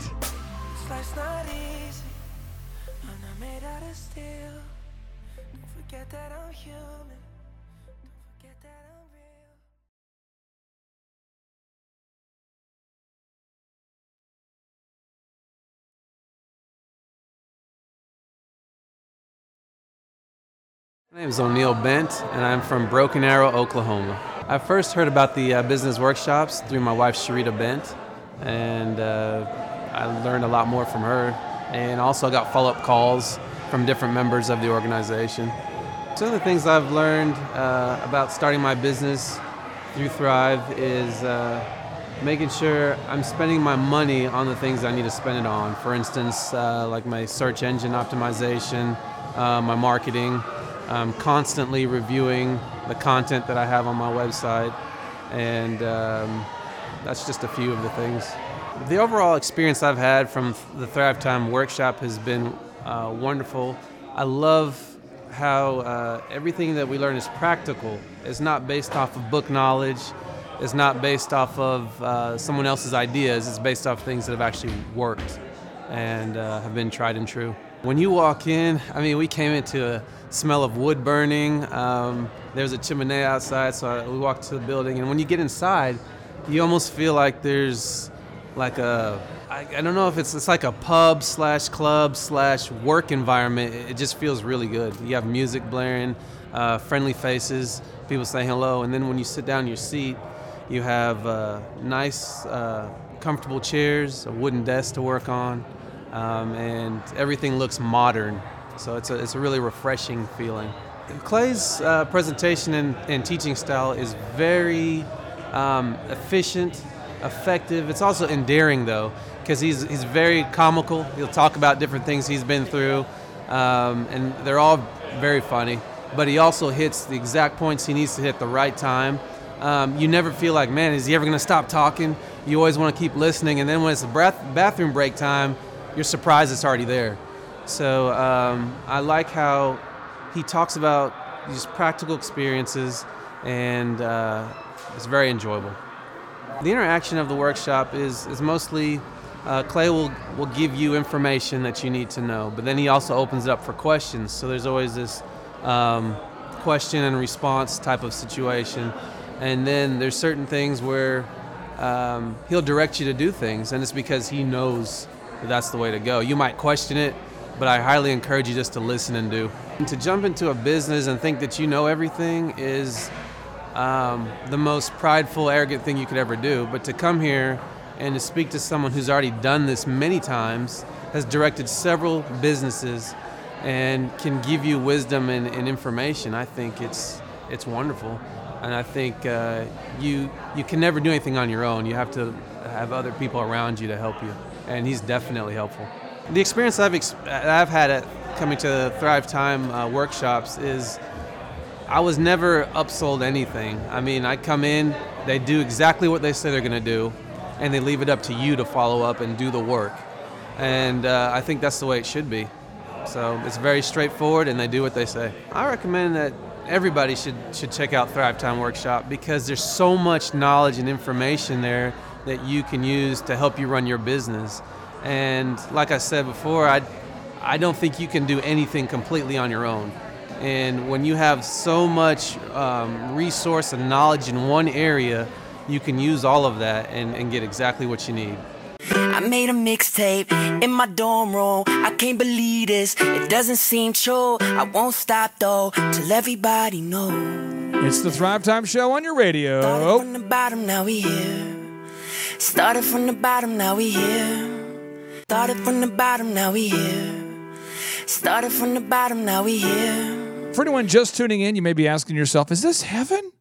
My name is O'Neill Bent, and I'm from Broken Arrow, Oklahoma. I first heard about the uh, business workshops through my wife, Sharita Bent, and uh, I learned a lot more from her, and also got follow up calls from different members of the organization. Some of the things I've learned uh, about starting my business through Thrive is uh, making sure I'm spending my money on the things I need to spend it on. For instance, uh, like my search engine optimization, uh, my marketing, um, constantly reviewing the content that I have on my website, and um, that's just a few of the things. The overall experience I've had from the Thrive Time workshop has been uh, wonderful. I love how uh, everything that we learn is practical. It's not based off of book knowledge. It's not based off of uh, someone else's ideas. It's based off things that have actually worked and uh, have been tried and true. When you walk in, I mean, we came into a smell of wood burning. Um, there's a chimney outside, so I, we walked to the building. And when you get inside, you almost feel like there's like a I, I don't know if it's it's like a pub slash club slash work environment. It, just feels really good. You have music blaring, uh, friendly faces, people saying hello, and then when you sit down in your seat, you have uh, nice, uh, comfortable chairs, a wooden desk to work on, um, and everything looks modern. So it's a it's a really refreshing feeling. Clay's uh, presentation and, and teaching style is very um, efficient, effective. It's also endearing though, because he's he's very comical. He'll talk about different things he's been through, um, and they're all very funny. But he also hits the exact points he needs to hit the right time. Um, you never feel like, man, is he ever going to stop talking? You always want to keep listening, and then when it's the bathroom break time, you're surprised it's already there. So um, I like how he talks about these practical experiences, and uh, it's very enjoyable. The interaction of the workshop is, is mostly uh, Clay will, will give you information that you need to know, but then he also opens it up for questions. So there's always this um, question and response type of situation. And then there's certain things where um, he'll direct you to do things, and it's because he knows that that's the way to go. You might question it, but I highly encourage you just to listen and do. And to jump into a business and think that you know everything is um, the most prideful, arrogant thing you could ever do. But to come here and to speak to someone who's already done this many times, has directed several businesses, and can give you wisdom and, and information, I think it's it's wonderful. And I think uh, you you can never do anything on your own. You have to have other people around you to help you, and he's definitely helpful. The experience I've ex- I've had at coming to Thrive Time uh, workshops is I was never upsold anything. I mean, I come in, they do exactly what they say they're going to do, and they leave it up to you to follow up and do the work. And uh, I think that's the way it should be. So it's very straightforward, and they do what they say. I recommend that everybody should should check out Thrive Time Workshop because there's so much knowledge and information there that you can use to help you run your business. And like I said before, I I don't think you can do anything completely on your own. And when you have so much um, resource and knowledge in one area, you can use all of that and, and get exactly what you need. I made a mixtape in my dorm room. I can't believe this. It doesn't seem true. I won't stop though till everybody knows. It's the Thrive Time Show on your Started radio. from the bottom, now we here. Started from the bottom, now we here. Started from the bottom, now we here. Started from the bottom, now we here. For anyone just tuning in, you may be asking yourself, is this heaven?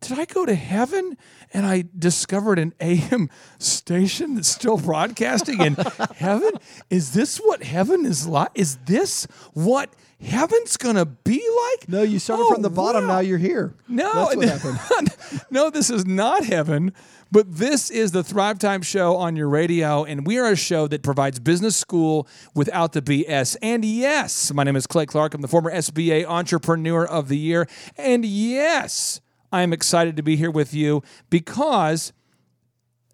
Did I go to heaven and I discovered an AM station that's still broadcasting in [laughs] heaven? Is this what heaven is like? Is this what heaven's going to be like? No, you started Oh, from the oh, bottom. wow. Now you're here. No, That's what [laughs] happened. no, this is not heaven, but this is the Thrive Time show on your radio, and we are a show that provides business school without the BS. And yes, my name is Clay Clark. I'm the former SBA Entrepreneur of the Year. And yes, I am excited to be here with you because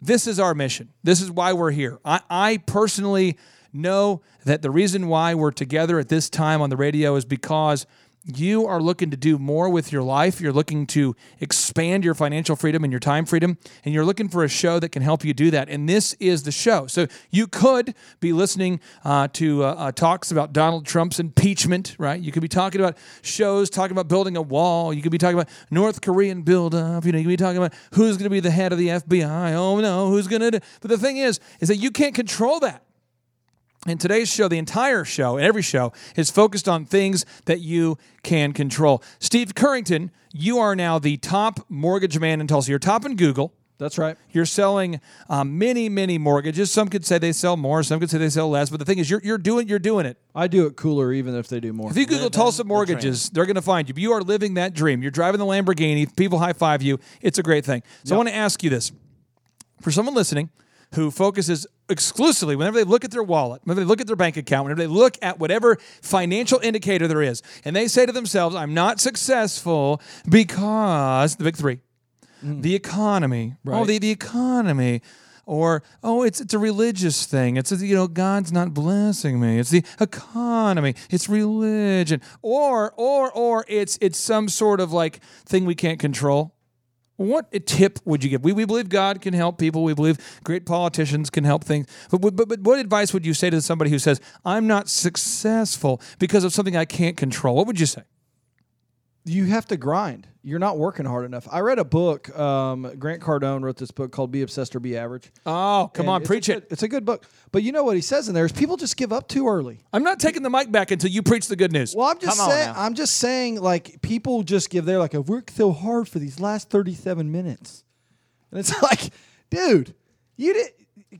this is our mission. This is why we're here. I, I personally know that the reason why we're together at this time on the radio is because you are looking to do more with your life. You're looking to expand your financial freedom and your time freedom, and you're looking for a show that can help you do that. And this is the show. So you could be listening uh, to uh, uh, talks about Donald Trump's impeachment, right? You could be talking about shows talking about building a wall. You could be talking about North Korean buildup. You know, you could be talking about who's going to be the head of the FBI. Oh no, who's going to? But the thing is, is that you can't control that. And today's show, the entire show, and every show, is focused on things that you can control. Steve Currington, you are now the top mortgage man in Tulsa. You're top in Google. That's right. You're selling um, many, many mortgages. Some could say they sell more. Some could say they sell less. But the thing is, you're, you're doing you're doing it. I do it cooler, even if they do more. If you Google Tulsa mortgages, they're going to find you. You are living that dream. You're driving the Lamborghini. People high five you. It's a great thing. So I want to ask you this: for someone listening who focuses exclusively whenever they look at their wallet, whenever they look at their bank account, whenever they look at whatever financial indicator there is, and they say to themselves, "I'm not successful because the big three, mm. the economy, oh the the economy." Or oh, it's it's a religious thing. It's you know God's not blessing me. It's the economy. It's religion. Or or or it's it's some sort of like thing we can't control. What a tip would you give? We, we believe God can help people. We believe great politicians can help things. But, but, but what advice would you say to somebody who says, I'm not successful because of something I can't control? What would you say? You have to grind. You're not working hard enough. I read a book. Um, Grant Cardone wrote this book called "Be Obsessed or Be Average." Oh, come And on, preach good- it. It's a good book. But you know what he says in there is people just give up too early. I'm not taking the mic back until you preach the good news. Well, I'm just Come saying. I'm just saying. Like people just give. They're like, I've worked so hard for these last 37 minutes, and it's [laughs] like, dude, you did.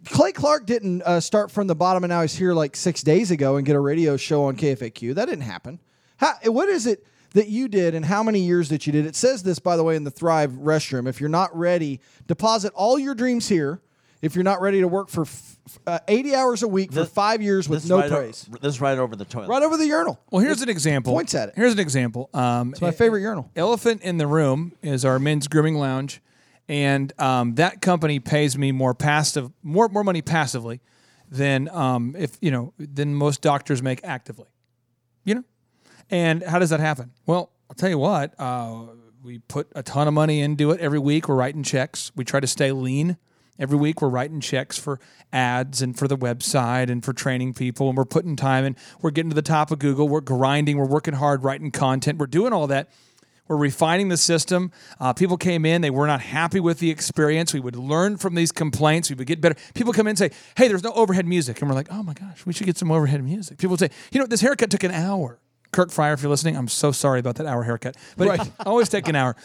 Clay Clark didn't uh, start from the bottom, and now he's here like six days ago and get a radio show on KFAQ. That didn't happen. How, what is it that you did, and how many years that you did? It says this, by the way, in the Thrive restroom. If you're not ready, deposit all your dreams here. If you're not ready to work for f- uh, 80 hours a week for five years with no right o- this is right over the toilet. right over the urinal. Well, here's an example. points at it. Here's an example. Um, It's my favorite urinal. Elephant in the Room is our men's grooming lounge, and um, that company pays me more passive, more more money passively than um, if you know than most doctors make actively. You know, and how does that happen? Well, I'll tell you what. Uh, we put a ton of money into it every week. We're writing checks. We try to stay lean Every week we're writing checks for ads and for the website and for training people, and we're putting time and we're getting to the top of Google. We're grinding. We're working hard, writing content. We're doing all that. We're refining the system. Uh, people came in, they were not happy with the experience. We would learn from these complaints. We would get better. People come in and say, Hey, there's no overhead music. And we're like, Oh my gosh, we should get some overhead music. People would say, You know, this haircut took an hour. Kirk Fryer, if you're listening, I'm so sorry about that hour haircut, but Right. it [laughs] always take an hour. I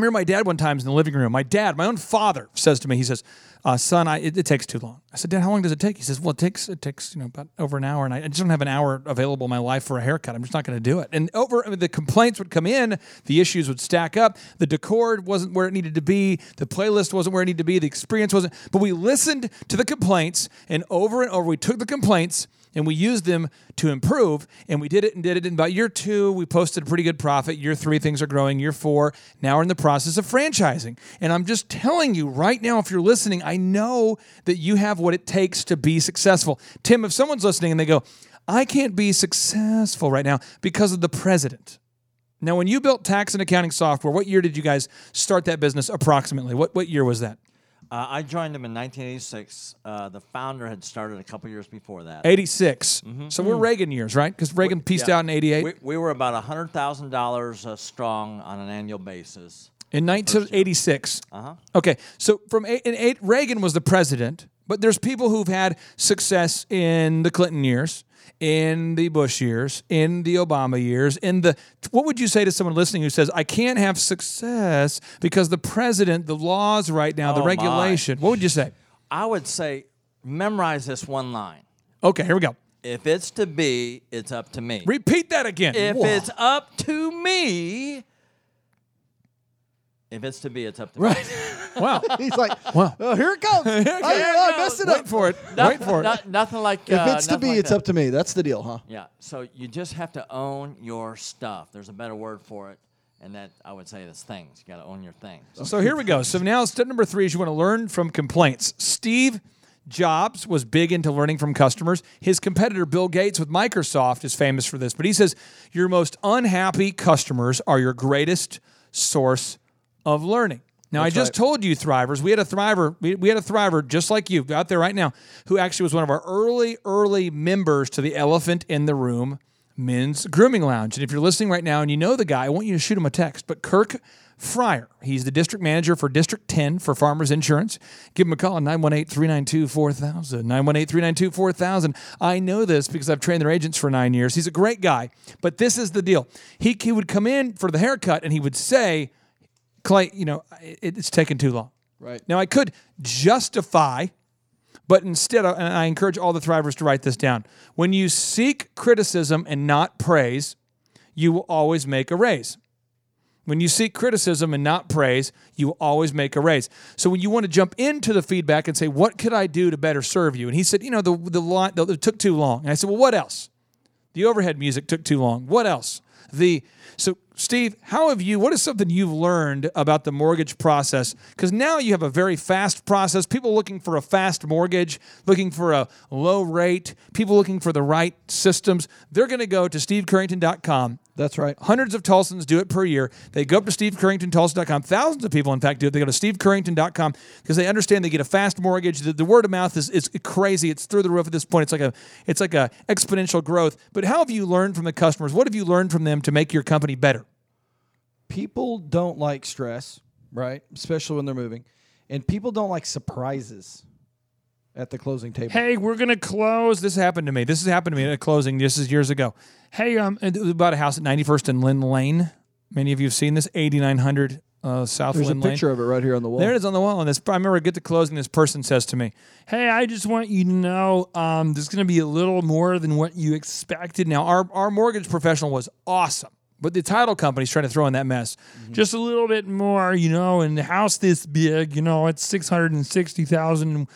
remember my dad one time in the living room. My dad, my own father, says to me, he says, uh, "Son, I, it, it takes too long." I said, "Dad, how long does it take?" He says, "Well, it takes it takes you know about over an hour, and I, I just don't have an hour available in my life for a haircut. I'm just not going to do it." And over I mean, the complaints would come in, the issues would stack up. The decor wasn't where it needed to be. The playlist wasn't where it needed to be. The experience wasn't. But we listened to the complaints, and over and over, we took the complaints and we used them to improve and we did it and did it in about year two we posted a pretty good profit year three things are growing year four now we're in the process of franchising and i'm just telling you right now if you're listening i know that you have what it takes to be successful. Tim if someone's listening and they go i can't be successful right now because of the president. Now when you built tax and accounting software what year did you guys start that business approximately? What, what year was that? Uh, I joined them in 1986. Uh, the founder had started a couple years before that. 86 so we're reagan years right? Because reagan pieced Yeah. out in 88 We, we were about $100,000 uh, strong on an annual basis. In 1986. Uh-huh. Okay, so from eight, in eight, Reagan was the president, but there's people who've had success in the Clinton years, in the Bush years, in the Obama years, in the. What would you say to someone listening who says, "I can't have success because the president, the laws right now, the Oh, my. regulation"? What would you say? I would say memorize this one line. Okay, here we go. If it's to be, it's up to me. Repeat that again. if Whoa. it's up to me, if it's to be, it's up to me. [laughs] Right. wow, [laughs] He's like, Wow. oh, here it comes. I, I messed it up. wait for it. [laughs] Nothing, Wait for it. not- nothing like If uh, it's to nothing be, like it's that. up to me. That's the deal, huh? Yeah. So you just have to own your stuff. There's a better word for it, and that I would say is things. You got to own your things. So here we go. So now step number three is you want to learn from complaints. Steve Jobs was big into learning from customers. His competitor, Bill Gates with Microsoft, is famous for this. But he says your most unhappy customers are your greatest source of learning. Now, I just told you, Thrivers, we had a Thriver, we, we had a Thriver just like you out there right now, who actually was one of our early, early members to the Elephant in the Room Men's Grooming Lounge. And if you're listening right now and you know the guy, I want you to shoot him a text. But Kirk Fryer, he's the district manager for District 10 for Farmers Insurance. Give him a call at 918 392 4000. 918 392 4000. I know this because I've trained their agents for nine years. He's a great guy. But this is the deal. He, he would come in for the haircut and he would say, Clay, you know, it, it's taking too long. Right. Now, I could justify, but instead, and I encourage all the thrivers to write this down. When you seek criticism and not praise, you will always make a raise. When you seek criticism and not praise, you will always make a raise. So when you want to jump into the feedback and say, "What could I do to better serve you?" and he said, "You know, the the line the, it took too long." And I said, "Well, what else?" The overhead music took too long. What else? The so Steve, how have you? What is something you've learned about the mortgage process? Because now you have a very fast process. People looking for a fast mortgage, looking for a low rate. People looking for the right systems. They're going to go to stevecurrington.com. That's right. Hundreds of Tulsans do it per year. They go up to stevecurringtontulsa.com. Thousands of people, in fact, do it. They go to stevecurrington.com because they understand they get a fast mortgage. The, the word of mouth is, is crazy. It's through the roof at this point. It's like a it's like a exponential growth. But how have you learned from the customers? What have you learned from them to make your company better? People don't like stress, right? Especially when they're moving. And people don't like surprises at the closing table. Hey, we're gonna close. This happened to me. This has happened to me at a closing. This is years ago. Hey, um, it was about a house at 91st and Lynn Lane. Many of you have seen this, 8900 uh, South There's a Lynn Lane. picture of it right here on the wall. There it is on the wall. And this, I remember I get to closing. This person says to me, "Hey, I just want you to know um, there's going to be a little more than what you expected." Now, our our mortgage professional was awesome, but the title company's trying to throw in that mess. Just a little bit more, you know. And the house this big, you know, it's six hundred and sixty thousand.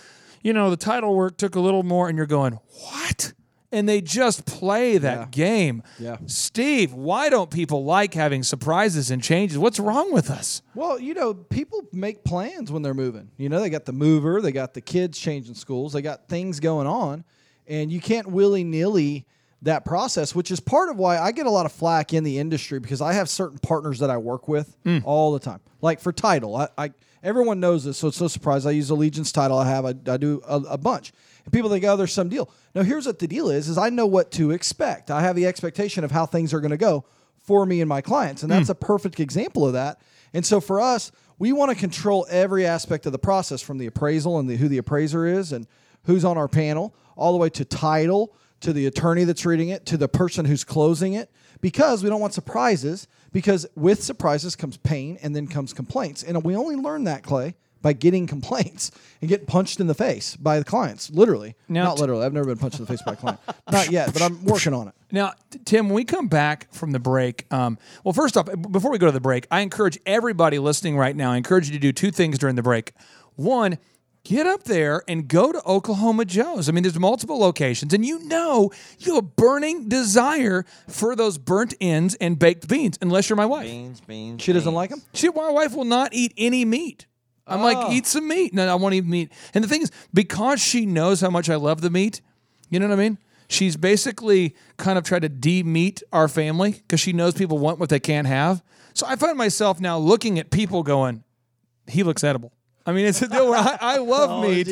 You know, the title work took a little more, and you're going, "What?" And they just play that Yeah. game. Yeah. Steve, why don't people like having surprises and changes? What's wrong with us? Well, you know, people make plans when they're moving. You know, they got the mover, they got the kids changing schools, they got things going on, and you can't willy nilly that process, which is part of why I get a lot of flack in the industry because I have certain partners that I work with mm. all the time. Like for title, I, I everyone knows this, so it's no surprise. I use Allegiance title. I have I, I do a, a bunch, and people think, oh, there's some deal. Now here's what the deal is: is I know what to expect. I have the expectation of how things are going to go for me and my clients, and that's hmm. a perfect example of that. And so for us, we want to control every aspect of the process from the appraisal and the, who the appraiser is and who's on our panel, all the way to title, to the attorney that's reading it, to the person who's closing it, because we don't want surprises. Because with surprises comes pain and then comes complaints. And we only learn that, Clay, by getting complaints and getting punched in the face by the clients, literally. Now, Not literally. I've never been punched in the face by a client. Not yet, but I'm working on it. Now, Tim, when we come back from the break, um, well, first off, before we go to the break, I encourage everybody listening right now, I encourage you to do two things during the break. One, get up there and go to Oklahoma Joe's. I mean, there's multiple locations, and you know you have a burning desire for those burnt ends and baked beans, unless you're my wife. Beans, beans. She doesn't beans. like them? She, my wife will not eat any meat. I'm Oh. like, eat some meat. No, I won't eat meat. And the thing is, because she knows how much I love the meat, you know what I mean? She's basically kind of tried to de-meat our family because she knows people want what they can't have. So I find myself now looking at people going, he looks edible. I mean, it's a deal where I, I love Oh, meat,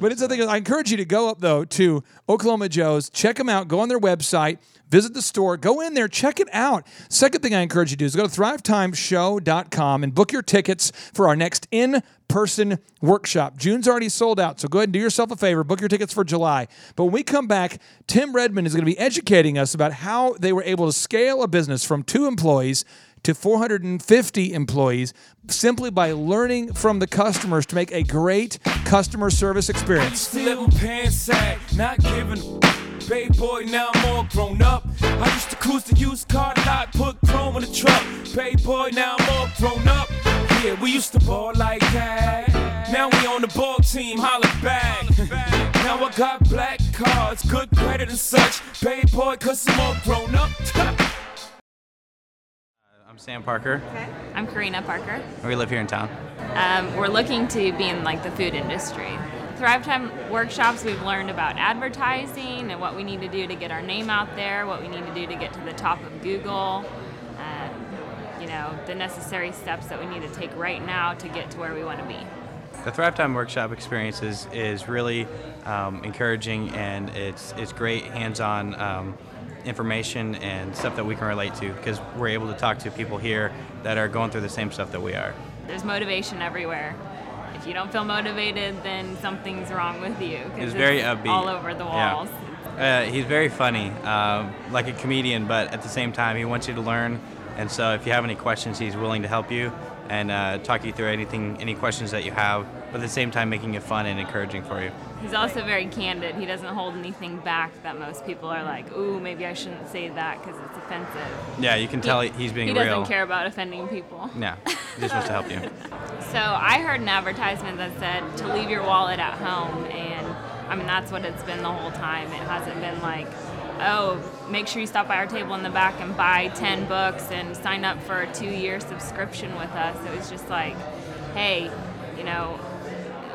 but it's a thing. I encourage you to go up though to Oklahoma Joe's, check them out, go on their website, visit the store, go in there, check it out. Second thing I encourage you to do is go to thrivetimeshow.com and book your tickets for our next in-person workshop. June's already sold out, so go ahead and do yourself a favor, book your tickets for July. But when we come back, Tim Redmond is going to be educating us about how they were able to scale a business from two employees to 450 employees simply by learning from the customers to make a great customer service experience. Baby boy, now I'm all grown up. I used to cruise the used car lot, put chrome in the truck. Baby boy, now I'm all grown up. Yeah, we used to ball like that. Now we on the ball team, back. Now I got black cards, good credit and such. Baby boy, cause I'm all grown up. [laughs] I'm Sam Parker. I'm Karina Parker. We live here in town. Um, we're looking to be in like the food industry. Thrive Time workshops, we've learned about advertising and what we need to do to get our name out there, what we need to do to get to the top of Google, um, you know, the necessary steps that we need to take right now to get to where we want to be. The Thrive Time workshop experience is, is really um, encouraging and it's, it's great hands on um, information and stuff that we can relate to because we're able to talk to people here that are going through the same stuff that we are. There's motivation everywhere. If you don't feel motivated, then something's wrong with you. He's very it's upbeat. All over the Yeah. walls. Uh, he's very funny, um, like a comedian, but at the same time, he wants you to learn. And so, if you have any questions, he's willing to help you and uh, talk you through anything, any questions that you have, but at the same time, making it fun and encouraging for you. He's also very candid. He doesn't hold anything back that most people are like, ooh, maybe I shouldn't say that because it's offensive. Yeah, you can tell he- he's being he doesn't real. care about offending people. Yeah, he just wants to help you. [laughs] So I heard an advertisement that said to leave your wallet at home, and I mean that's what it's been the whole time. It hasn't been like, oh, make sure you stop by our table in the back and buy ten books and sign up for a two-year subscription with us. It was just like, hey, you know,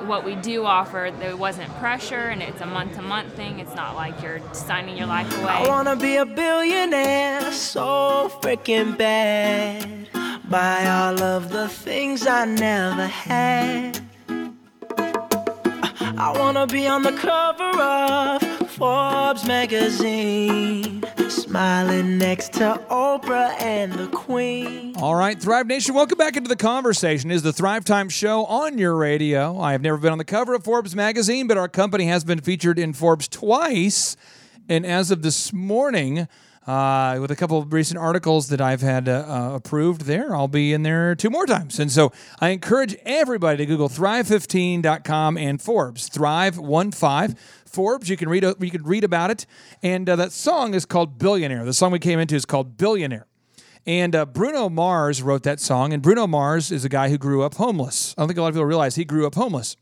what we do offer, there wasn't pressure, and it's a month-to-month thing. It's not like you're signing your life away. I wanna be a billionaire so freaking bad. Buy all of the things I never had. I wanna be on the cover of Forbes magazine, smiling next to Oprah and the Queen. All right, Thrive Nation, welcome back into the conversation. Is the Thrive Time Show on your radio? I have never been on the cover of Forbes magazine, but our company has been featured in Forbes twice. And as of this morning, uh, with a couple of recent articles that I've had uh, uh, approved there, I'll be in there two more times. And so I encourage everybody to Google Thrive15.com and Forbes. Thrive15 Forbes. You can read you can read about it. And uh, that song is called Billionaire. The song we came into is called Billionaire. And uh, Bruno Mars wrote that song. And Bruno Mars is a guy who grew up homeless. I don't think a lot of people realize he grew up homeless.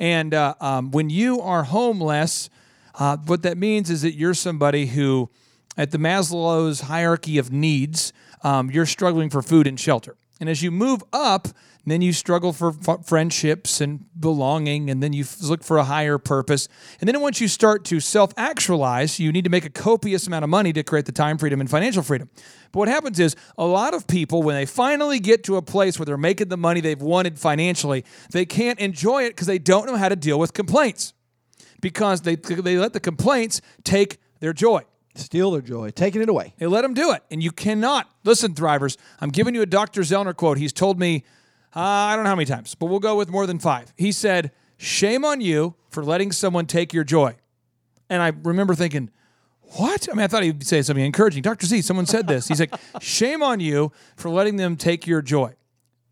And uh, um, when you are homeless, uh, what that means is that you're somebody who, at the Maslow's hierarchy of needs, um, you're struggling for food and shelter. And as you move up, then you struggle for f- friendships and belonging, and then you f- look for a higher purpose. And then once you start to self actualize, you need to make a copious amount of money to create the time freedom and financial freedom. But what happens is a lot of people, when they finally get to a place where they're making the money they've wanted financially, they can't enjoy it because they don't know how to deal with complaints because they, they let the complaints take their joy. Steal their joy, taking it away. They let them do it. And you cannot. Listen, Thrivers, I'm giving you a Dr. Zoellner quote. He's told me, uh, I don't know how many times, but we'll go with more than five. He said, Shame on you for letting someone take your joy. And I remember thinking, what? I mean, I thought he'd say something encouraging. Dr. Z, someone said this. He's like, [laughs] shame on you for letting them take your joy.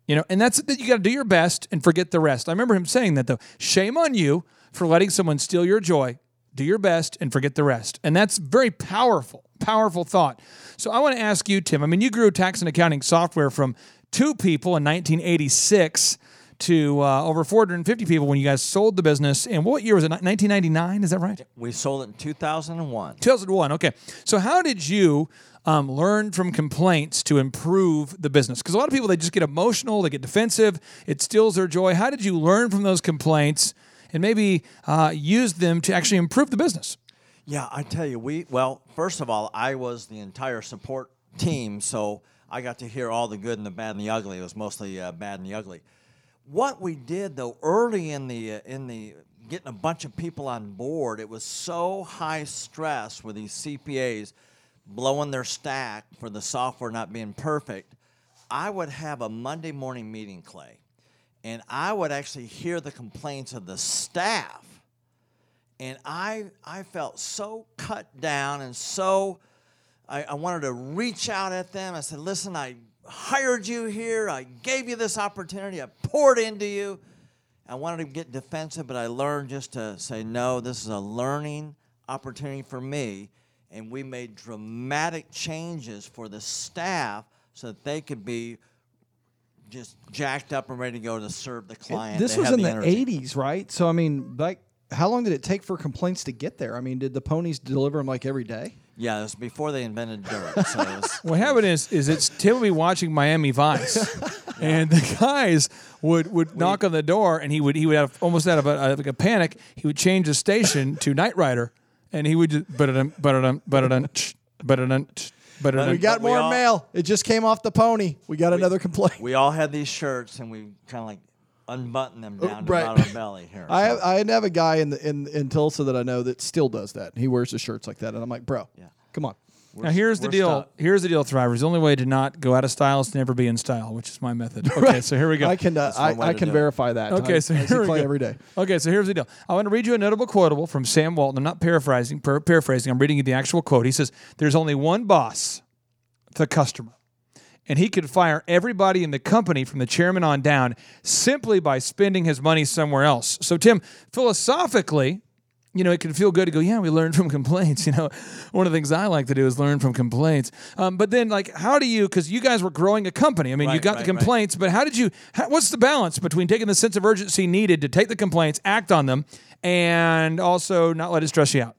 You know, and that's that you got to do your best and forget the rest. I remember him saying that though. Shame on you for letting someone steal your joy. Do your best and forget the rest. And that's very powerful, powerful thought. So I want to ask you, Tim. I mean, you grew tax and accounting software from two people in 1986 to uh, over 450 people when you guys sold the business. And what year was it? 1999? Is that right? We sold it in 2001. 2001. Okay. So how did you um, learn from complaints to improve the business? Because a lot of people they just get emotional, they get defensive, it steals their joy. How did you learn from those complaints and maybe uh, use them to actually improve the business? Yeah, I tell you, we well, first of all, I was the entire support team, so I got to hear all the good and the bad and the ugly. It was mostly uh, bad and the ugly. What we did though, early in the uh, in the getting a bunch of people on board, it was so high stress with these CPAs blowing their stack for the software not being perfect. I would have a Monday morning meeting, Clay, and I would actually hear the complaints of the staff and I I felt so cut down and so I, I wanted to reach out at them. I said, "Listen, I hired you here. I gave you this opportunity. I poured into you. I wanted to get defensive, but I learned just to say, no, this is a learning opportunity for me." And we made dramatic changes for the staff so that they could be just jacked up and ready to go to serve the client. This They was in the, energy. 80s, right? So, I mean, like, how long did it take for complaints to get there? I mean, did the ponies deliver them like every day? Yeah, it was before they invented dirt. So was, What happened is, is it's Tim would be watching Miami Vice, [laughs] and the guys would, would knock on the door, and he would he would have almost out of a, like a panic. He would change the station to Knight Rider, and he would just ba-da-dum, ba-da-dum, ba-da-dum, tch, ba-da-dum, tch, ba-da-dum. We got more mail. It just came off the pony. We got another complaint. we all had these shirts, and we kind of like unbutton them down to right. about our belly here. I So- have, I have a guy in the in, in Tulsa that I know that still does that. He wears his shirts like that, and I'm like, bro, Yeah. come on. Now here's the deal. stuck. Here's the deal, Thrivers. The only way to not go out of style is to never be in style, which is my method. Okay, [laughs] so here we go. I can uh, I, I can do it. verify that. Okay, I, so here we Clay go. every day. Okay, so here's the deal. I want to read you a notable quotable from Sam Walton. I'm not paraphrasing, par- paraphrasing. I'm reading you the actual quote. He says, "There's only one boss, the customer." And he could fire everybody in the company from the chairman on down simply by spending his money somewhere else. So, Tim, philosophically, you know, it can feel good to go, yeah, we learned from complaints. [laughs] You know, one of the things I like to do is learn from complaints. Um, but then, like, how do you, because you guys were growing a company. I mean, you got right, the right. complaints, but how did you, how, what's the balance between taking the sense of urgency needed to take the complaints, act on them, and also not let it stress you out?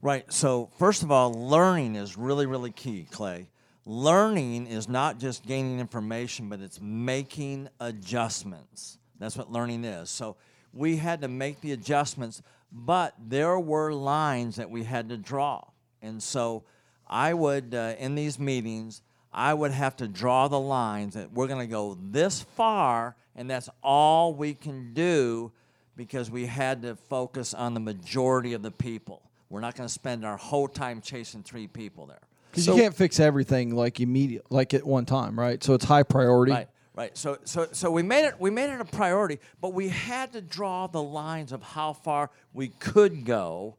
Right. So, first of all, learning is really, really key, Clay. Learning is not just gaining information, but it's making adjustments. That's what learning is. So, we had to make the adjustments, but there were lines that we had to draw. And so, I would, uh, in these meetings, I would have to draw the lines that we're going to go this far, and that's all we can do because we had to focus on the majority of the people. We're not going to spend our whole time chasing three people there. Because you can't fix everything like immediate, like at one time, right? So it's high priority. Right, right. So, so, so we made it. We made it a priority, but we had to draw the lines of how far we could go.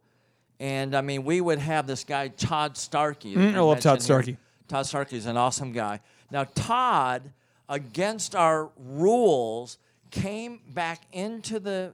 And I mean, we would have this guy Todd Starkey. Mm, I love Todd mentioned here. Starkey. Todd Starkey is an awesome guy. Now, Todd, against our rules, came back into the ba-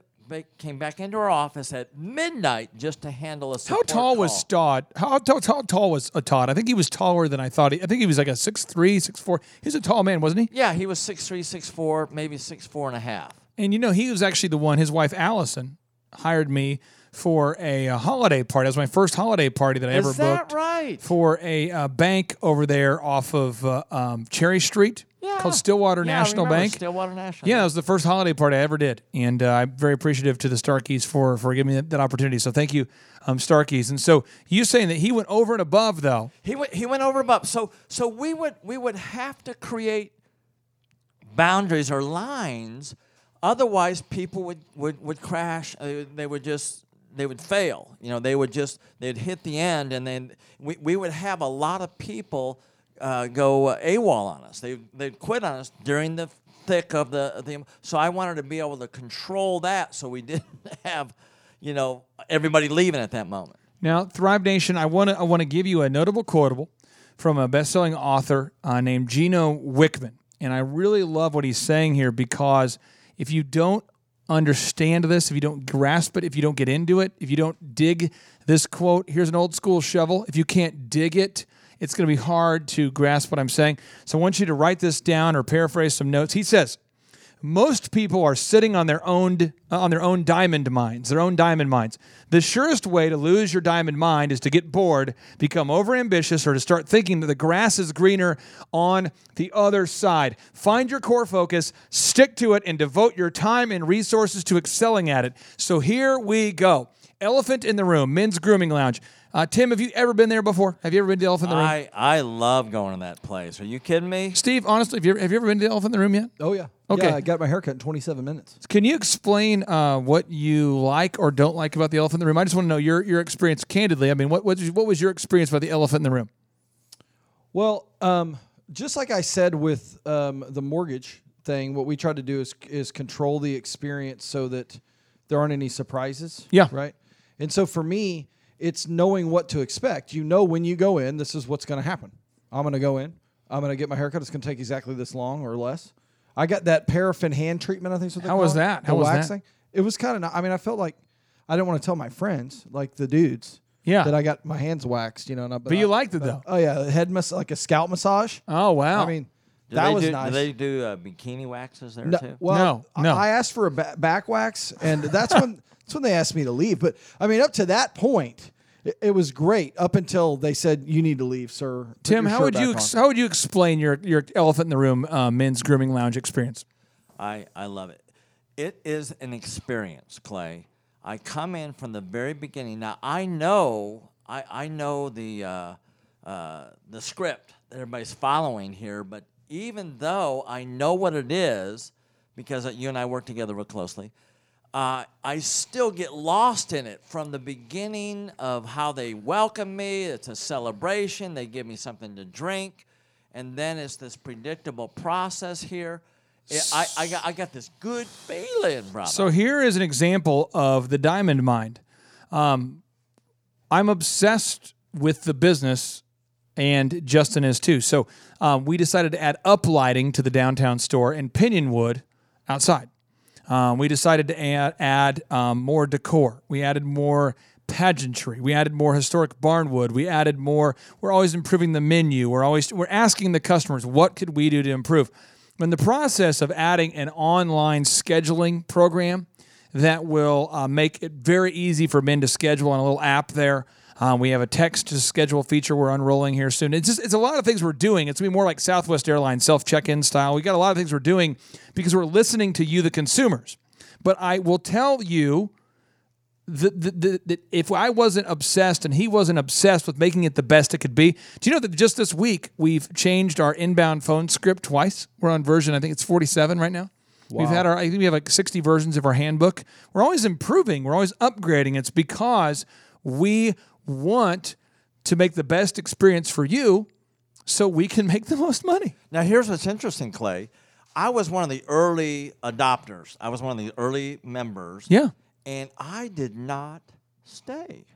came back into our office at midnight just to handle a How support tall was call. Todd? How, how, how tall was uh, Todd? I think he was taller than I thought. He, I think he was like a 6'3", 6'4". He's a tall man, wasn't he? Yeah, he was six three, six four, maybe six four and a half. And you know, he was actually the one. His wife Allison hired me for a, uh holiday party. That was my first holiday party that I ever Is that booked right? for a uh, bank over there off of uh, um, Cherry Street. Called Stillwater Yeah, National Bank. Stillwater National. Yeah, that was the first holiday party I ever did, and uh, I'm very appreciative to the Starkeys for for giving me that, that opportunity. So thank you, um, Starkeys. And so you saying that he went over and above though. He went he went over and above. So so we would we would have to create boundaries or lines, otherwise people would would, would crash. Uh, they would just they would fail. You know, they would just they'd hit the end, and then we, we would have a lot of people uh, go AWOL on us. They they'd quit on us during the thick of the the. So I wanted to be able to control that, so we [laughs] didn't have, you know, everybody leaving at that moment. Now, Thrive Nation, I want to I want to give you a notable quotable from a best-selling author uh, named Gino Wickman, and I really love what he's saying here because if you don't understand this, if you don't grasp it, if you don't get into it, if you don't dig this quote, here's an old school shovel. If you can't dig it, it's going to be hard to grasp what I'm saying. So I want you to write this down or paraphrase some notes. He says, most people are sitting on their own uh, on their own diamond mines, their own diamond mines. The surest way to lose your diamond mine is to get bored, become overambitious, or to start thinking that the grass is greener on the other side. Find your core focus, stick to it, and devote your time and resources to excelling at it. So here we go. Elephant in the Room, Men's Grooming Lounge. Uh, Tim, have you ever been there before? Have you ever been to the Elephant in the Room? I, I love going to that place. Are you kidding me? Steve, honestly, have you, ever, have you ever been to the Elephant in the Room yet? Oh yeah. Okay. Yeah, I got my haircut in 27 minutes. Can you explain uh, what you like or don't like about the elephant in the room? I just want to know your your experience candidly. I mean, what what, was- what was your experience about the elephant in the room? Well, um, just like I said with um, the mortgage thing, what we try to do is is control the experience so that there aren't any surprises. Yeah. Right. And so for me, it's knowing what to expect. You know when you go in, this is what's going to happen. I'm going to go in. I'm going to get my haircut. It's going to take exactly this long or less. I got that paraffin hand treatment. I think is what How call was it, that? the How was that? waxing. It was kind of. I mean, I felt like I didn't want to tell my friends, like the dudes. Yeah. That I got my hands waxed, you know. And I, But you I- liked it, but- though. Oh yeah, head mas- like a scalp massage. Oh wow! I mean, Do that they was do, nice. Do they do uh, bikini waxes there No, too? well, No, no. I I asked for a ba- back wax, and that's when that's when they asked me to leave. But I mean, up to that point, it, it was great. Up until they said you need to leave, sir. Put Tim, how would you ex- how would you explain your your elephant in the room uh, men's grooming lounge experience? I, I love it. It is an experience, Clay. I come in from the very beginning. Now I know I, I know the uh, uh, the script that everybody's following here, but even though I know what it is, because uh, you and I work together real closely, uh, I still get lost in it from the beginning of how they welcome me. It's a celebration. They give me something to drink, and then it's this predictable process here. It- I, I, got, I got this good feeling, brother. So here is an example of the diamond mind. Um, I'm obsessed with the business, and Justin is too. So um, we decided to add uplighting to the downtown store and pinion wood outside. Um, we decided to add, add um, more decor. We added more pageantry. We added more historic barnwood. We added more. We're always improving the menu. We're always we're asking the customers what could we do to improve. In the process of adding an online scheduling program that will uh, make it very easy for men to schedule on a little app there. Um, we have a text to schedule feature we're unrolling here soon. It's just it's a lot of things we're doing. It's gonna be more like Southwest Airlines self check-in style. We got a lot of things we're doing because we're listening to you, the consumers. But I will tell you that, if I wasn't obsessed and he wasn't obsessed with making it the best it could be, do you know that just this week we've changed our inbound phone script twice? We're on version, I think it's 47 right now. We've had our, I think we have like 60 versions of our handbook. We're always improving, we're always upgrading. It's because we want to make the best experience for you so we can make the most money. Now, here's what's interesting, Clay. I was one of the early adopters. I was one of the early members. Yeah. And I did not stay.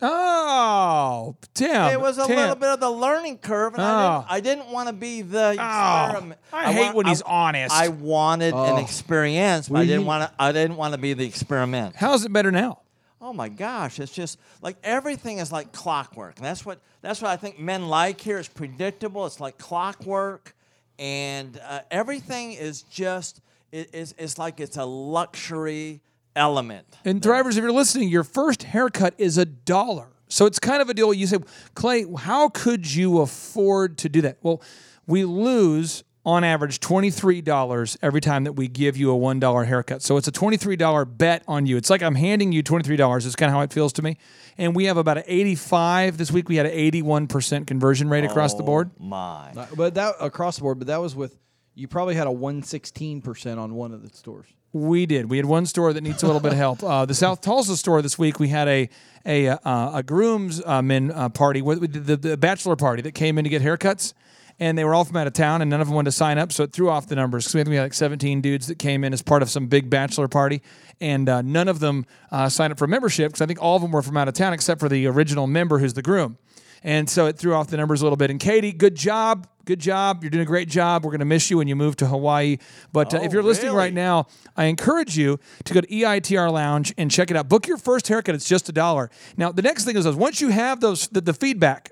Oh, Tim. it was a Tim. little bit of the learning curve, and I Oh. didn't, I didn't want to be the Oh, experiment. I hate when he's I, honest. I wanted an Oh. experience, but I didn't want to. I didn't want to be the experiment. How's it better now? Oh my gosh, it's just like everything is like clockwork. And that's what that's what I think men like here. It's predictable. It's like clockwork, and uh, everything is just it, it's, it's like it's a luxury element. And drivers, if you're listening, your first haircut is a dollar. So it's kind of a deal. You say, Clay, how could you afford to do that? Well, we lose on average $23 every time that we give you a $1 haircut. So it's a $23 bet on you. It's like I'm handing you $23. It's kind of how it feels to me. And we have about an 85 this week. We had an 81% conversion rate across the board. My. Uh, But that across the board, but that was with you probably had a 116% on one of the stores. We did. We had one store that needs a little bit of help. Uh, the South Tulsa store this week. We had a a uh, a groom's uh, men uh, party, with, with the, the bachelor party that came in to get haircuts, and they were all from out of town, and none of them wanted to sign up, so it threw off the numbers. Because we had like 17 dudes that came in as part of some big bachelor party, and uh, none of them uh, signed up for membership because I think all of them were from out of town except for the original member who's the groom. And so it threw off the numbers a little bit. And Katie, good job. Good job. You're doing a great job. We're going to miss you when you move to Hawaii. But uh, if Oh, you're listening really? right now, I encourage you to go to EITR Lounge and check it out. Book your first haircut. It's just a dollar. Now, the next thing is, is once you have those the, the feedback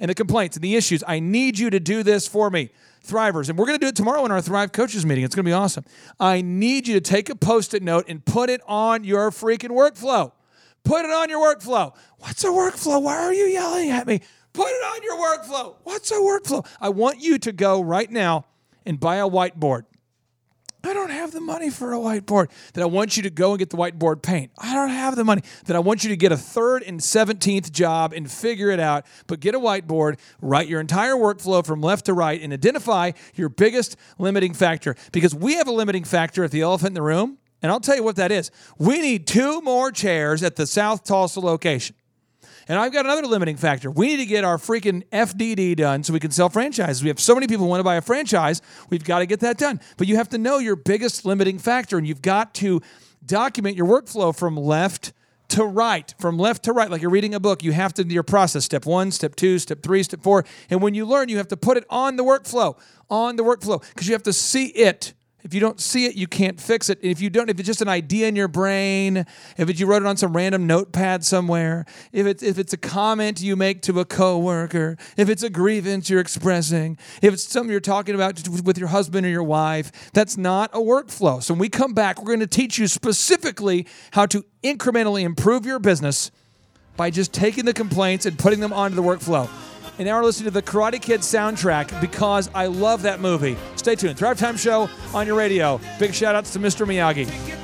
and the complaints and the issues, I need you to do this for me. Thrivers, and we're going to do it tomorrow in our Thrive Coaches meeting. It's going to be awesome. I need you to take a post it note and put it on your freaking workflow. Put it on your workflow. What's a workflow? Why are you yelling at me? Put it on your workflow. What's a workflow? I want you to go right now and buy a whiteboard. I don't have the money for a whiteboard. That I want you to go and get the whiteboard paint. I don't have the money. That I want you to get a third and 17th job and figure it out. But get a whiteboard, write your entire workflow from left to right, and identify your biggest limiting factor. Because we have a limiting factor at the elephant in the room. And I'll tell you what that is. We need two more chairs at the South Tulsa location. And I've got another limiting factor. We need to get our freaking FDD done so we can sell franchises. We have so many people want to buy a franchise. We've got to get that done. But you have to know your biggest limiting factor, and you've got to document your workflow from left to right, from left to right. Like you're reading a book, you have to do your process step one, step two, step three, step four. And when you learn, you have to put it on the workflow, on the workflow, because you have to see it. If you don't see it, you can't fix it. If you don't, if it's just an idea in your brain, if it, you wrote it on some random notepad somewhere, if it's if it's a comment you make to a coworker, if it's a grievance you're expressing, if it's something you're talking about with your husband or your wife, that's not a workflow. So when we come back, we're going to teach you specifically how to incrementally improve your business by just taking the complaints and putting them onto the workflow. And now we're listening to the Karate Kid soundtrack because I love that movie. Stay tuned. Thrive Time Show on your radio. Big shout outs to Mr. Miyagi.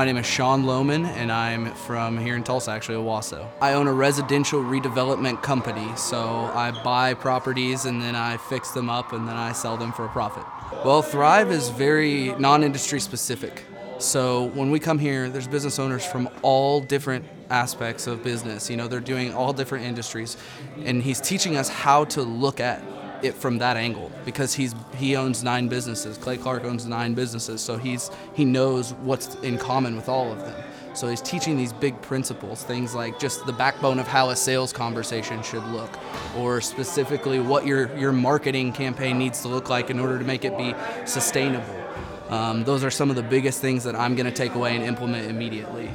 My name is Sean Lohman, and I'm from here in Tulsa, actually, Owasso. I own a residential redevelopment company, so I buy properties and then I fix them up and then I sell them for a profit. Well, Thrive is very non industry specific. So when we come here, there's business owners from all different aspects of business. You know, they're doing all different industries, and he's teaching us how to look at it from that angle because he's he owns nine businesses. Clay Clark owns nine businesses, so he's he knows what's in common with all of them. So he's teaching these big principles, things like just the backbone of how a sales conversation should look, or specifically what your your marketing campaign needs to look like in order to make it be sustainable. Um, those are some of the biggest things that I'm going to take away and implement immediately.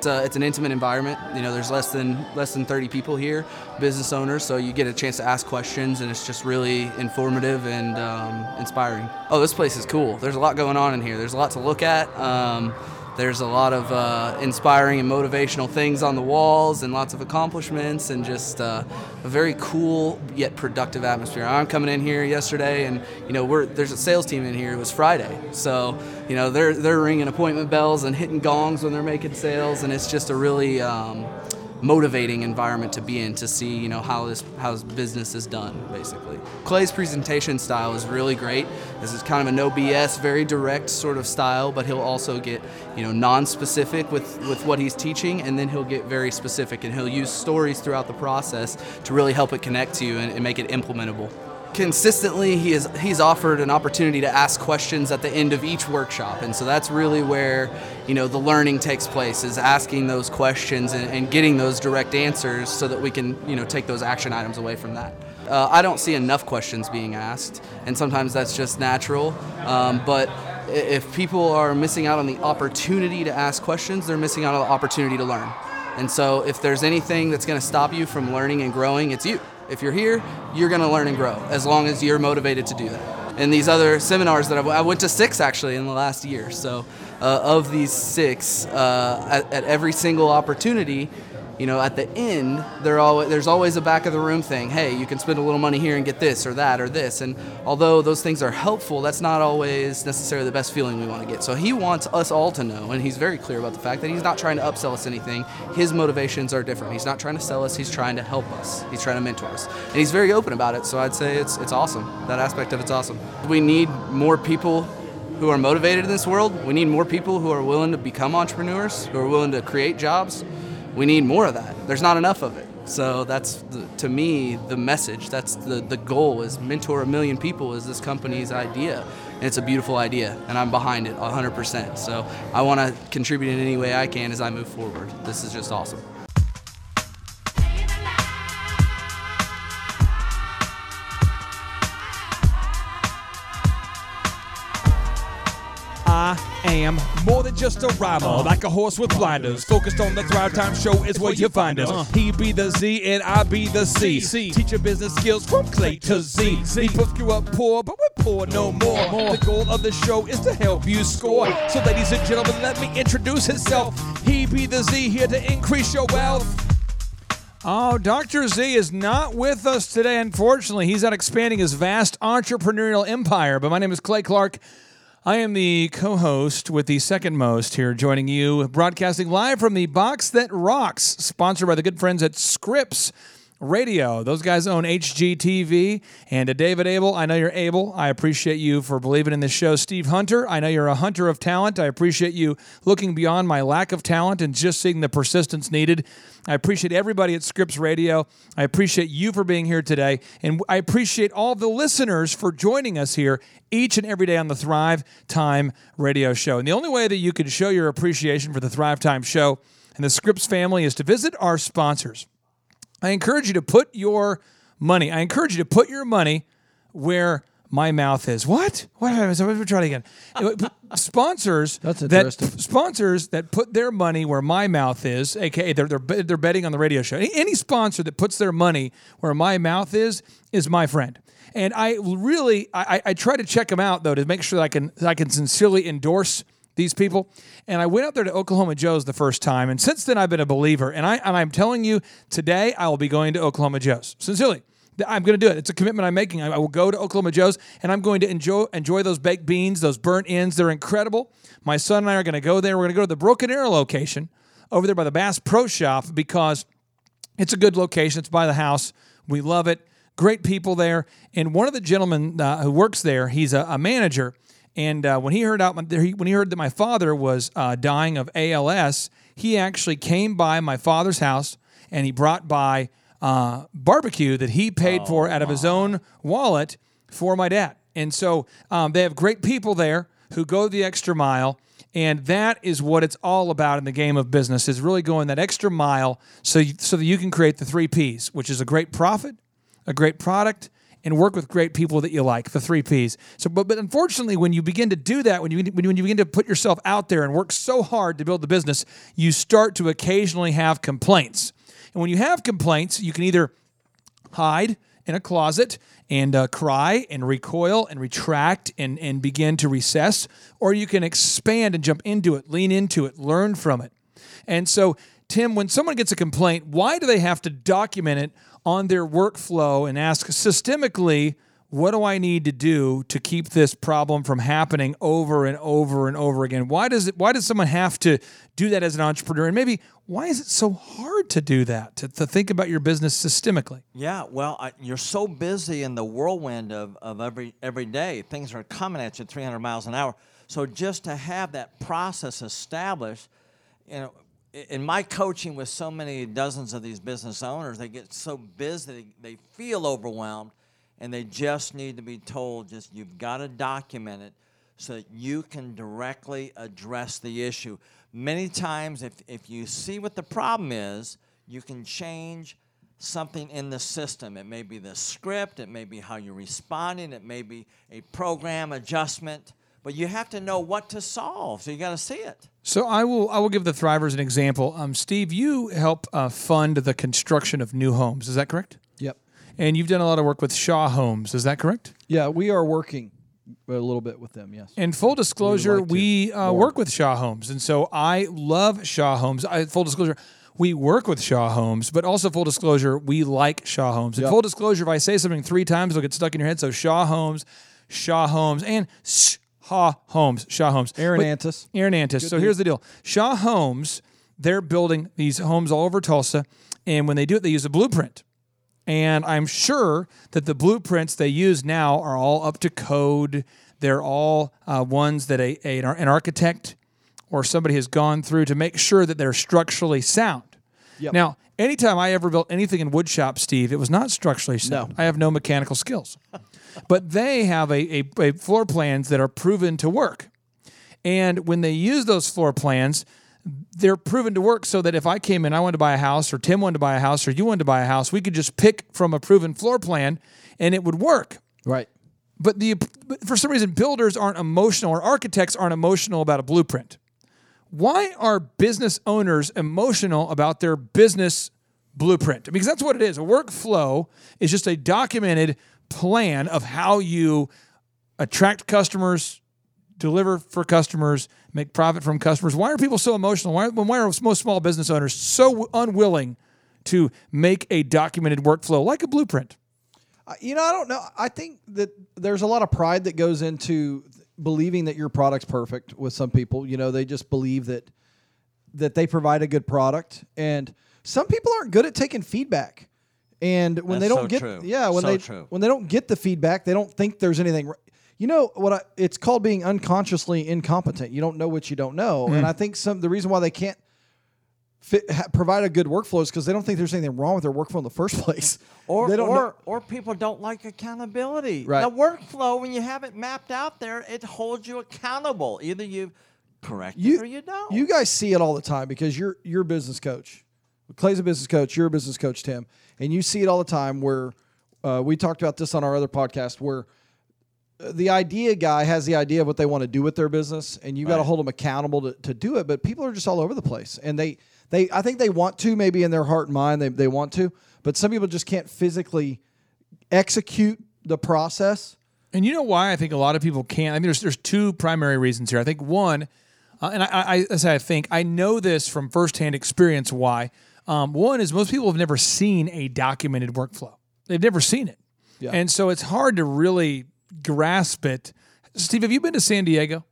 It's, a, it's an intimate environment. You know, there's less than less than 30 people here, business owners, so you get a chance to ask questions, and it's just really informative and um, inspiring. Oh, this place is cool. There's a lot going on in here. There's a lot to look at. Um, there's a lot of uh, inspiring and motivational things on the walls, and lots of accomplishments, and just uh, a very cool yet productive atmosphere. I'm coming in here yesterday, and you know, we're there's a sales team in here. It was Friday, so you know they're they're ringing appointment bells and hitting gongs when they're making sales, and it's just a really um, motivating environment to be in to see you know how this how business is done basically. Clay's presentation style is really great. This is kind of a no bs very direct sort of style but he'll also get you know non-specific with with what he's teaching and then he'll get very specific and he'll use stories throughout the process to really help it connect to you and, and make it implementable consistently he is he's offered an opportunity to ask questions at the end of each workshop. And so that's really where you know the learning takes place is asking those questions and, and getting those direct answers so that we can you know take those action items away from that. Uh, i don't see enough questions being asked and sometimes that's just natural. Um, but if people are missing out on the opportunity to ask questions they're missing out on the opportunity to learn. And so if there's anything that's going to stop you from learning and growing, it's you. If you're here, you're going to learn and grow as long as you're motivated to do that. And these other seminars that I've, I went to six actually in the last year. So uh, of these six, uh, at, at every single opportunity, you know, at the end, there's always a back of the room thing. Hey, you can spend a little money here and get this or that or this. And although those things are helpful, that's not always necessarily the best feeling we want to get. So he wants us all to know, and he's very clear about the fact that he's not trying to upsell us anything. His motivations are different. He's not trying to sell us. He's trying to help us. He's trying to mentor us, and he's very open about it. So I'd say it's it's awesome. That aspect of it's awesome. We need more people who are motivated in this world. We need more people who are willing to become entrepreneurs, who are willing to create jobs we need more of that. There's not enough of it. So that's the, to me the message. That's the the goal is mentor a million people is this company's idea. And it's a beautiful idea and I'm behind it 100%. So I want to contribute in any way I can as I move forward. This is just awesome. I am more than just a rhymer, like a horse with blinders. Focused on the Thrive Time show is where you find us. Uh. He be the Z and I be the C. Teach your business skills from clay to Z. We both grew up poor, but we're poor no more. The goal of the show is to help you score. So, ladies and gentlemen, let me introduce himself. He be the Z here to increase your wealth. Oh, Dr. Z is not with us today, unfortunately. He's out expanding his vast entrepreneurial empire. But my name is Clay Clark. I am the co host with the second most here, joining you, broadcasting live from the Box That Rocks, sponsored by the good friends at Scripps Radio. Those guys own HGTV. And to David Abel, I know you're able. I appreciate you for believing in this show. Steve Hunter, I know you're a hunter of talent. I appreciate you looking beyond my lack of talent and just seeing the persistence needed. I appreciate everybody at Scripps Radio. I appreciate you for being here today. And I appreciate all the listeners for joining us here each and every day on the Thrive Time radio show. And the only way that you can show your appreciation for the Thrive Time show and the Scripps family is to visit our sponsors. I encourage you to put your money, I encourage you to put your money where my mouth is. What? What? Let me try it again. [laughs] sponsors That's that sponsors that put their money where my mouth is, aka they're, they're they're betting on the radio show. Any, any sponsor that puts their money where my mouth is is my friend. And I really I, I try to check them out though to make sure that I can that I can sincerely endorse these people. And I went out there to Oklahoma Joe's the first time, and since then I've been a believer. And I and I'm telling you, today I will be going to Oklahoma Joe's. Sincerely. I'm going to do it. It's a commitment I'm making. I will go to Oklahoma Joe's and I'm going to enjoy enjoy those baked beans, those burnt ends. They're incredible. My son and I are going to go there. We're going to go to the Broken Arrow location over there by the Bass Pro Shop because it's a good location. It's by the house. We love it. Great people there. And one of the gentlemen uh, who works there, he's a, a manager. And uh, when he heard out, my, when he heard that my father was uh, dying of ALS, he actually came by my father's house and he brought by uh, barbecue that he paid for out of his own wallet for my dad. And so um, they have great people there who go the extra mile. And that is what it's all about in the game of business is really going that extra mile so, you, so that you can create the three Ps, which is a great profit, a great product, and work with great people that you like, the three Ps. So, but, but unfortunately, when you begin to do that, when you, when you when you begin to put yourself out there and work so hard to build the business, you start to occasionally have complaints. And when you have complaints, you can either hide in a closet and uh, cry and recoil and retract and, and begin to recess, or you can expand and jump into it, lean into it, learn from it. And so, Tim, when someone gets a complaint, why do they have to document it on their workflow and ask systemically, what do I need to do to keep this problem from happening over and over and over again? Why does it why does someone have to do that as an entrepreneur? And maybe why is it so hard to do that, to, to think about your business systemically? Yeah, well, I, you're so busy in the whirlwind of, of every every day. Things are coming at you 300 miles an hour. So just to have that process established, you know, in my coaching with so many dozens of these business owners, they get so busy, they, feel overwhelmed, and they just need to be told, just you've got to document it so that you can directly address the issue. Many times, if, if you see what the problem is, you can change something in the system. It may be the script, it may be how you're responding, it may be a program adjustment, but you have to know what to solve. So you got to see it. So I will I will give the Thrivers an example. Um, Steve, you help uh, fund the construction of new homes. Is that correct? Yep. And you've done a lot of work with Shaw Homes. Is that correct? Yeah, we are working a little bit with them. Yes. And full disclosure, like we uh, work with Shaw Homes, and so I love Shaw Homes. I, full disclosure, we work with Shaw Homes, but also full disclosure, we like Shaw Homes. And Yep. full disclosure, if I say something three times, it'll get stuck in your head. So Shaw Homes, Shaw Homes, and Shaw Homes, Shaw Homes. Aaron But- Antis. Aaron Antis. Good so dude. here's the deal: Shaw Homes, they're building these homes all over Tulsa, and when they do it, they use a blueprint. And I'm sure that the blueprints they use now are all up to code. They're all uh, ones that a, a- an architect or somebody has gone through to make sure that they're structurally sound. Yep. Now, anytime I ever built anything in wood shop, Steve, it was not structurally sound. I have no mechanical skills. [laughs] but they have a, a, a floor plans that are proven to work. And when they use those floor plans, they're proven to work so that if I came in, I wanted to buy a house, or Tim wanted to buy a house, or you wanted to buy a house, we could just pick from a proven floor plan and it would work. Right. But the but for some reason, builders aren't emotional or architects aren't emotional about a blueprint. Why are business owners emotional about their business blueprint? Because that's what it is. A workflow is just a documented plan of how you attract customers, deliver for customers, make profit from customers. Why are people so emotional? Why, why are most small business owners so unwilling to make a documented workflow like a blueprint? Uh, You know, I don't know. I think that there's a lot of pride that goes into believing that your product's perfect with some people. You know, they just believe that that they provide a good product and some people aren't good at taking feedback. And when they don't so get true. yeah, when So they true. when they don't get the feedback, they don't think there's anything you know what I, it's called being unconsciously incompetent. You don't know what you don't know. Mm. And I think some the reason why they can't fit, ha, provide a good workflow is because they don't think there's anything wrong with their workflow in the first [laughs] place. Or, or, know- or people don't like accountability. Right. The workflow, when you have it mapped out there, it holds you accountable. Either you correct it you or you don't. You guys see it all the time because you're you're a business coach. Clay's a business coach. You're a business coach, Tim, and you see it all the time. Where uh, we talked about this on our other podcast, where uh, the idea guy has the idea of what they want to do with their business, and you got to hold them accountable to, to do it. But people are just all over the place, and they they I think they want to maybe in their heart and mind they they want to, but some people just can't physically execute the process. And you know why I think a lot of people can't. I mean, there's there's two primary reasons here. I think one, uh, and I, I, I say I think I know this from firsthand experience. Why? Um, one is most people have never seen a documented workflow. They've never seen it, Yeah. and so it's hard to really grasp it. Steve, have you been to San Diego?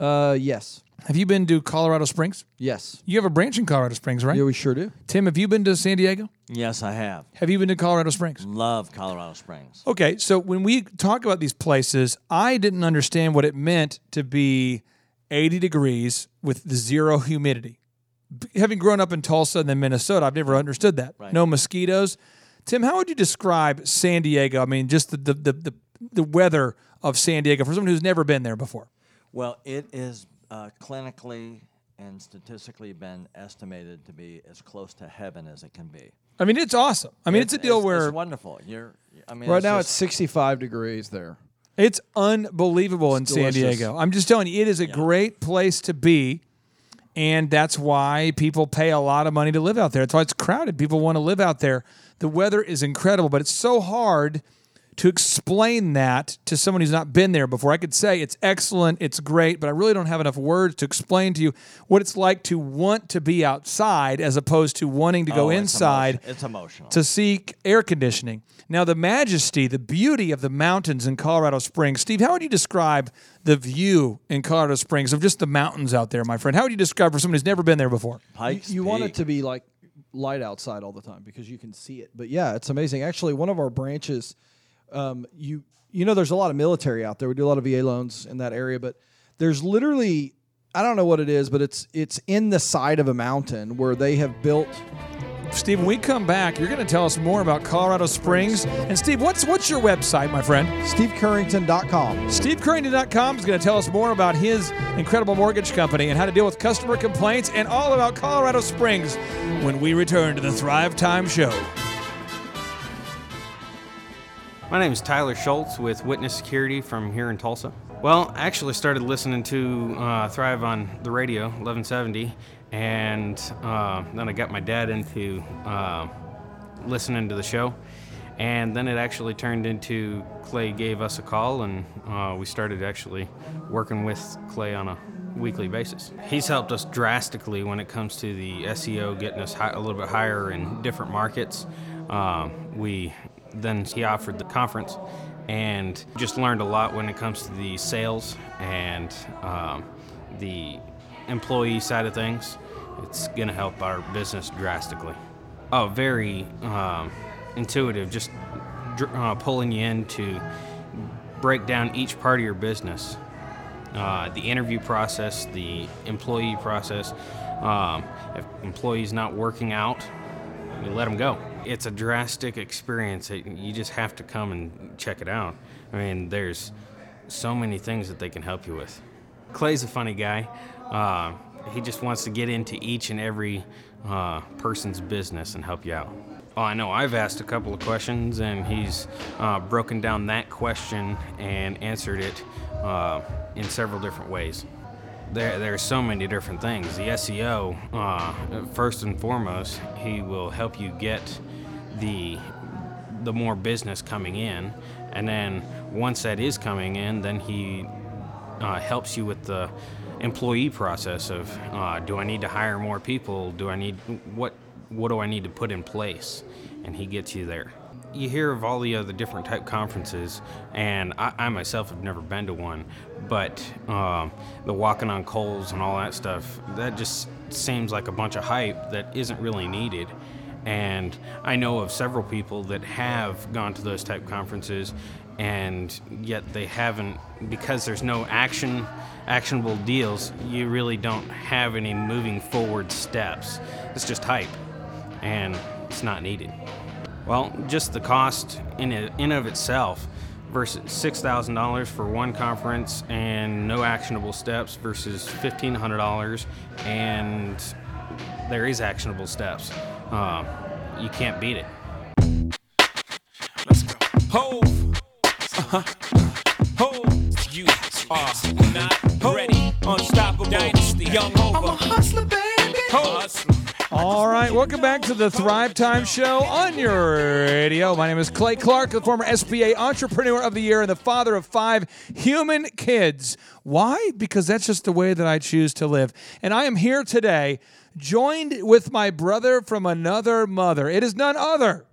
Uh, yes. Have you been to Colorado Springs? Yes. You have a branch in Colorado Springs, right? Yeah, we sure do. Tim, have you been to San Diego? yes, I have. Have you been to Colorado Springs? Love Colorado Springs. Okay, so when we talk about these places, I didn't understand what it meant to be 80 degrees with zero humidity. Having grown up in Tulsa and then Minnesota, I've never understood that. Right. No mosquitoes. Tim, how would you describe San Diego? I mean, just the the, the, the the weather of San Diego for someone who's never been there before. Well, it is uh, clinically and statistically been estimated to be as close to heaven as it can be. I mean, it's awesome. I mean, it's, a deal it's, where it's wonderful. You're, I mean, right it's now just- it's 65 degrees there. It's unbelievable in It's San. Diego. I'm just telling you, it is a great place to be. And that's why people pay a lot of money to live out there. That's why it's crowded. People want to live out there. The weather is incredible, but it's so hard to explain that to someone who's not been there before. I could say it's excellent, it's great, but I really don't have enough words to explain to you what it's like to want to be outside as opposed to wanting to go Oh, it's inside emotion- It's emotional. to seek air conditioning. Now, the majesty, the beauty of the mountains in Colorado Springs. Steve, how would you describe the view in Colorado Springs of just the mountains out there, my friend? How would you describe for someone who's never been there before? You, you want it to be like light outside all the time because you can see it. But yeah, it's amazing. Actually, one of our branches, um, you you know, there's a lot of military out there. We do a lot of VA loans in that area, but there's literally I don't know what it is, but it's it's in the side of a mountain where they have built. Steve, when we come back, you're going to tell us more about Colorado Springs. And Steve, what's what's your website, my friend? SteveCurrington.com. SteveCurrington.com is going to tell us more about his incredible mortgage company and how to deal with customer complaints and all about Colorado Springs when we return to the Thrive Time Show. My name is Tyler Schultz with Witness Security from here in Tulsa. Well, I actually started listening to uh, Thrive on the radio, 1170, and uh, then I got my dad into uh, listening to the show. And then it actually turned into Clay gave us a call, and uh, we started actually working with Clay on a weekly basis. He's helped us drastically when it comes to the SEO, getting us hi- a little bit higher in different markets. Uh, we then he offered the conference, and just learned a lot when it comes to the sales and um, the employee side of things. It's going to help our business drastically. Oh, very um, intuitive, just uh, pulling you in to break down each part of your business. Uh, the interview process, the employee process. Um, if employees not working out, you let them go. It's a drastic experience. You just have to come and check it out. I mean, there's so many things that they can help you with. Clay's a funny guy. Uh, he just wants to get into each and every uh, person's business and help you out. Oh, I know I've asked a couple of questions, and he's uh, broken down that question and answered it uh, in several different ways. There, there are so many different things. The SEO, uh, first and foremost, he will help you get the the more business coming in, and then once that is coming in, then he uh, helps you with the employee process of uh, do I need to hire more people? Do I need what what do I need to put in place? And he gets you there. You hear of all the other different type conferences, and I, I myself have never been to one, but um, the walking on coals and all that stuff that just seems like a bunch of hype that isn't really needed. And I know of several people that have gone to those type conferences, and yet they haven't because there's no action, actionable deals. You really don't have any moving forward steps. It's just hype, and it's not needed. Well, just the cost in it, in of itself versus six thousand dollars for one conference and no actionable steps versus fifteen hundred dollars and there is actionable steps. Uh, you can't beat it. Hove. Uh-huh. Hove. You are not ready. Unstoppable. Dynasty. Young Hova. I'm a hustler, baby. Hustler. All right, welcome back to the Thrive Time Show on your radio. My name is Clay Clark, the former SBA Entrepreneur of the Year and the father of five human kids. Why? Because that's just the way that I choose to live. And I am here today, joined with my brother from another mother. It is none other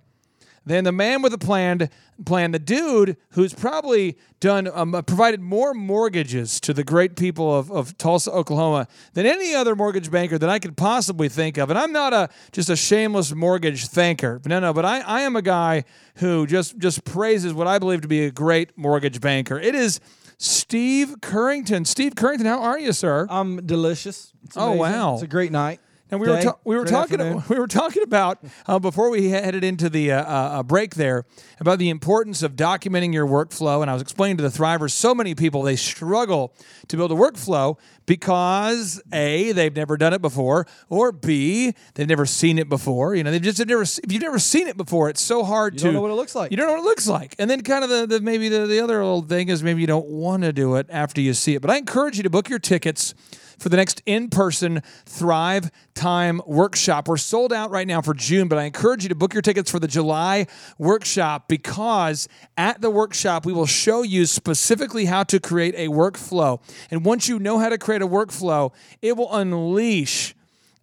than the man with a plan, plan, the dude who's probably done um, uh, provided more mortgages to the great people of, of Tulsa, Oklahoma than any other mortgage banker that I could possibly think of. And I'm not a just a shameless mortgage thanker. No, no, but I, I am a guy who just just praises what I believe to be a great mortgage banker. It is Steve Currington. Steve Currington, how are you, sir? I'm delicious. It's oh wow, It's a great night. And we were ta- we were talking afternoon. [laughs] we were talking about uh, before we headed into the uh, uh, break there about the importance of documenting your workflow, and I was explaining to the Thrivers so many people they struggle to build a workflow because a they've never done it before, or b they've never seen it before. You know, they've just never if you've never seen it before, it's so hard You to don't know what it looks like. You don't know what it looks like, and then kind of the, the maybe the, the other little thing is maybe you don't want to do it after you see it. But I encourage you to book your tickets for the next in person Thrive Time workshop. We're sold out right now for June, but I encourage you to book your tickets for the July workshop because at the workshop, we will show you specifically how to create a workflow. And once you know how to create a workflow, it will unleash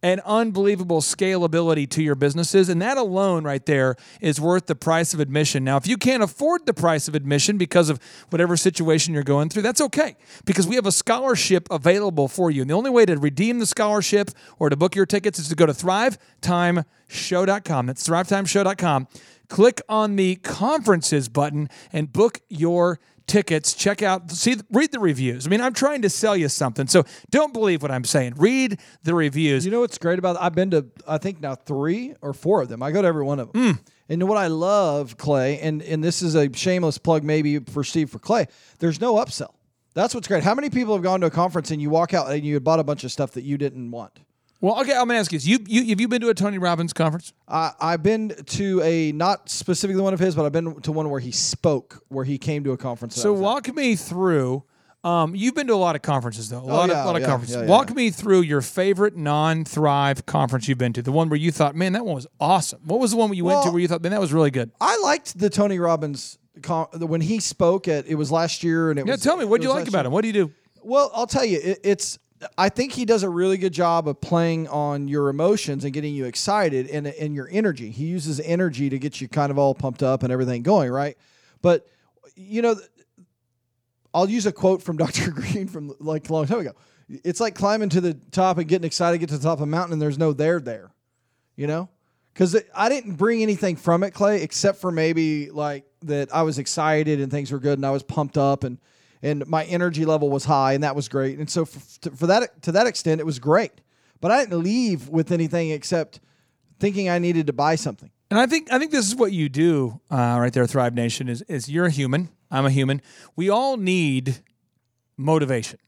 and unbelievable scalability to your businesses. And that alone, right there, is worth the price of admission. Now, if you can't afford the price of admission because of whatever situation you're going through, that's okay because we have a scholarship available for you. And the only way to redeem the scholarship or to book your tickets is to go to thrivetimeshow.com. That's thrivetimeshow.com. Click on the conferences button and book your tickets. Check out, see, read the reviews. I mean, I'm trying to sell you something, so don't believe what I'm saying. Read the reviews. You know what's great about? I've been to I think now three or four of them. I go to every one of them. Hmm. And what I love, Clay, and and this is a shameless plug maybe for Steve for Clay. There's no upsell. That's what's great. How many people have gone to a conference and you walk out and you had bought a bunch of stuff that you didn't want? Well, okay, I'm gonna ask you this: you, you have you been to a Tony Robbins conference? I, I've been to a not specifically one of his, but I've been to one where he spoke, where he came to a conference. that I So was at. walk me through. Um, you've been to a lot of conferences though. A lot yeah, of lot of yeah, conferences. yeah, yeah, walk me through your favorite non-Thrive conference you've been to. The one where you thought, man, that one was awesome. What was the one you went to Well- where you thought, man, that was really good? I liked the Tony Robbins con- when he spoke at it was last year, and it Yeah, was. tell me what do you like about him? What do you do? Well, I'll tell you, it, it's. I think he does a really good job of playing on your emotions and getting you excited and and your energy. He uses energy to get you kind of all pumped up and everything going, right? But you know, I'll use a quote from [laughs] Dr. Green from like a long time ago. It's like climbing to the top and getting excited, to get to the top of a mountain, and there's no there there, you know? Because I didn't bring anything from it, Clay, except for maybe like that I was excited and things were good and I was pumped up and and my energy level was high and that was great. And so for, for that to that extent, it was great. But I didn't leave with anything except thinking I needed to buy something. And I think I think this is what you do uh, right there, Thrive Nation. Is is you're a human. I'm a human. We all need motivation,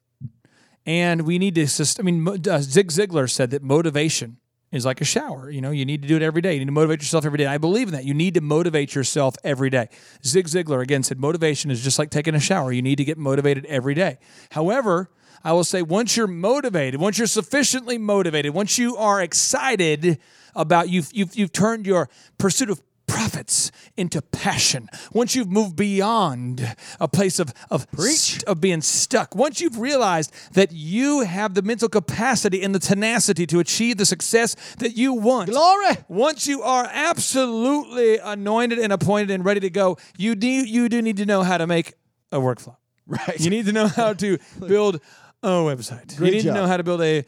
and we need to. I mean, uh, Zig Ziglar said that motivation is like a shower. You know, you need to do it every day. You need to motivate yourself every day. I believe in that. You need to motivate yourself every day. Zig Ziglar again said motivation is just like taking a shower. You need to get motivated every day. However. I will say once you're motivated, once you're sufficiently motivated, once you are excited about you've you've you've turned your pursuit of profits into passion. Once you've moved beyond a place of of st- of being stuck. Once you've realized that you have the mental capacity and the tenacity to achieve the success that you want. Glory. Once you are absolutely anointed and appointed and ready to go, you do you do need to know how to make a workflow. Right. You need to know how to [laughs] build a website. Great you need job. to know how to build a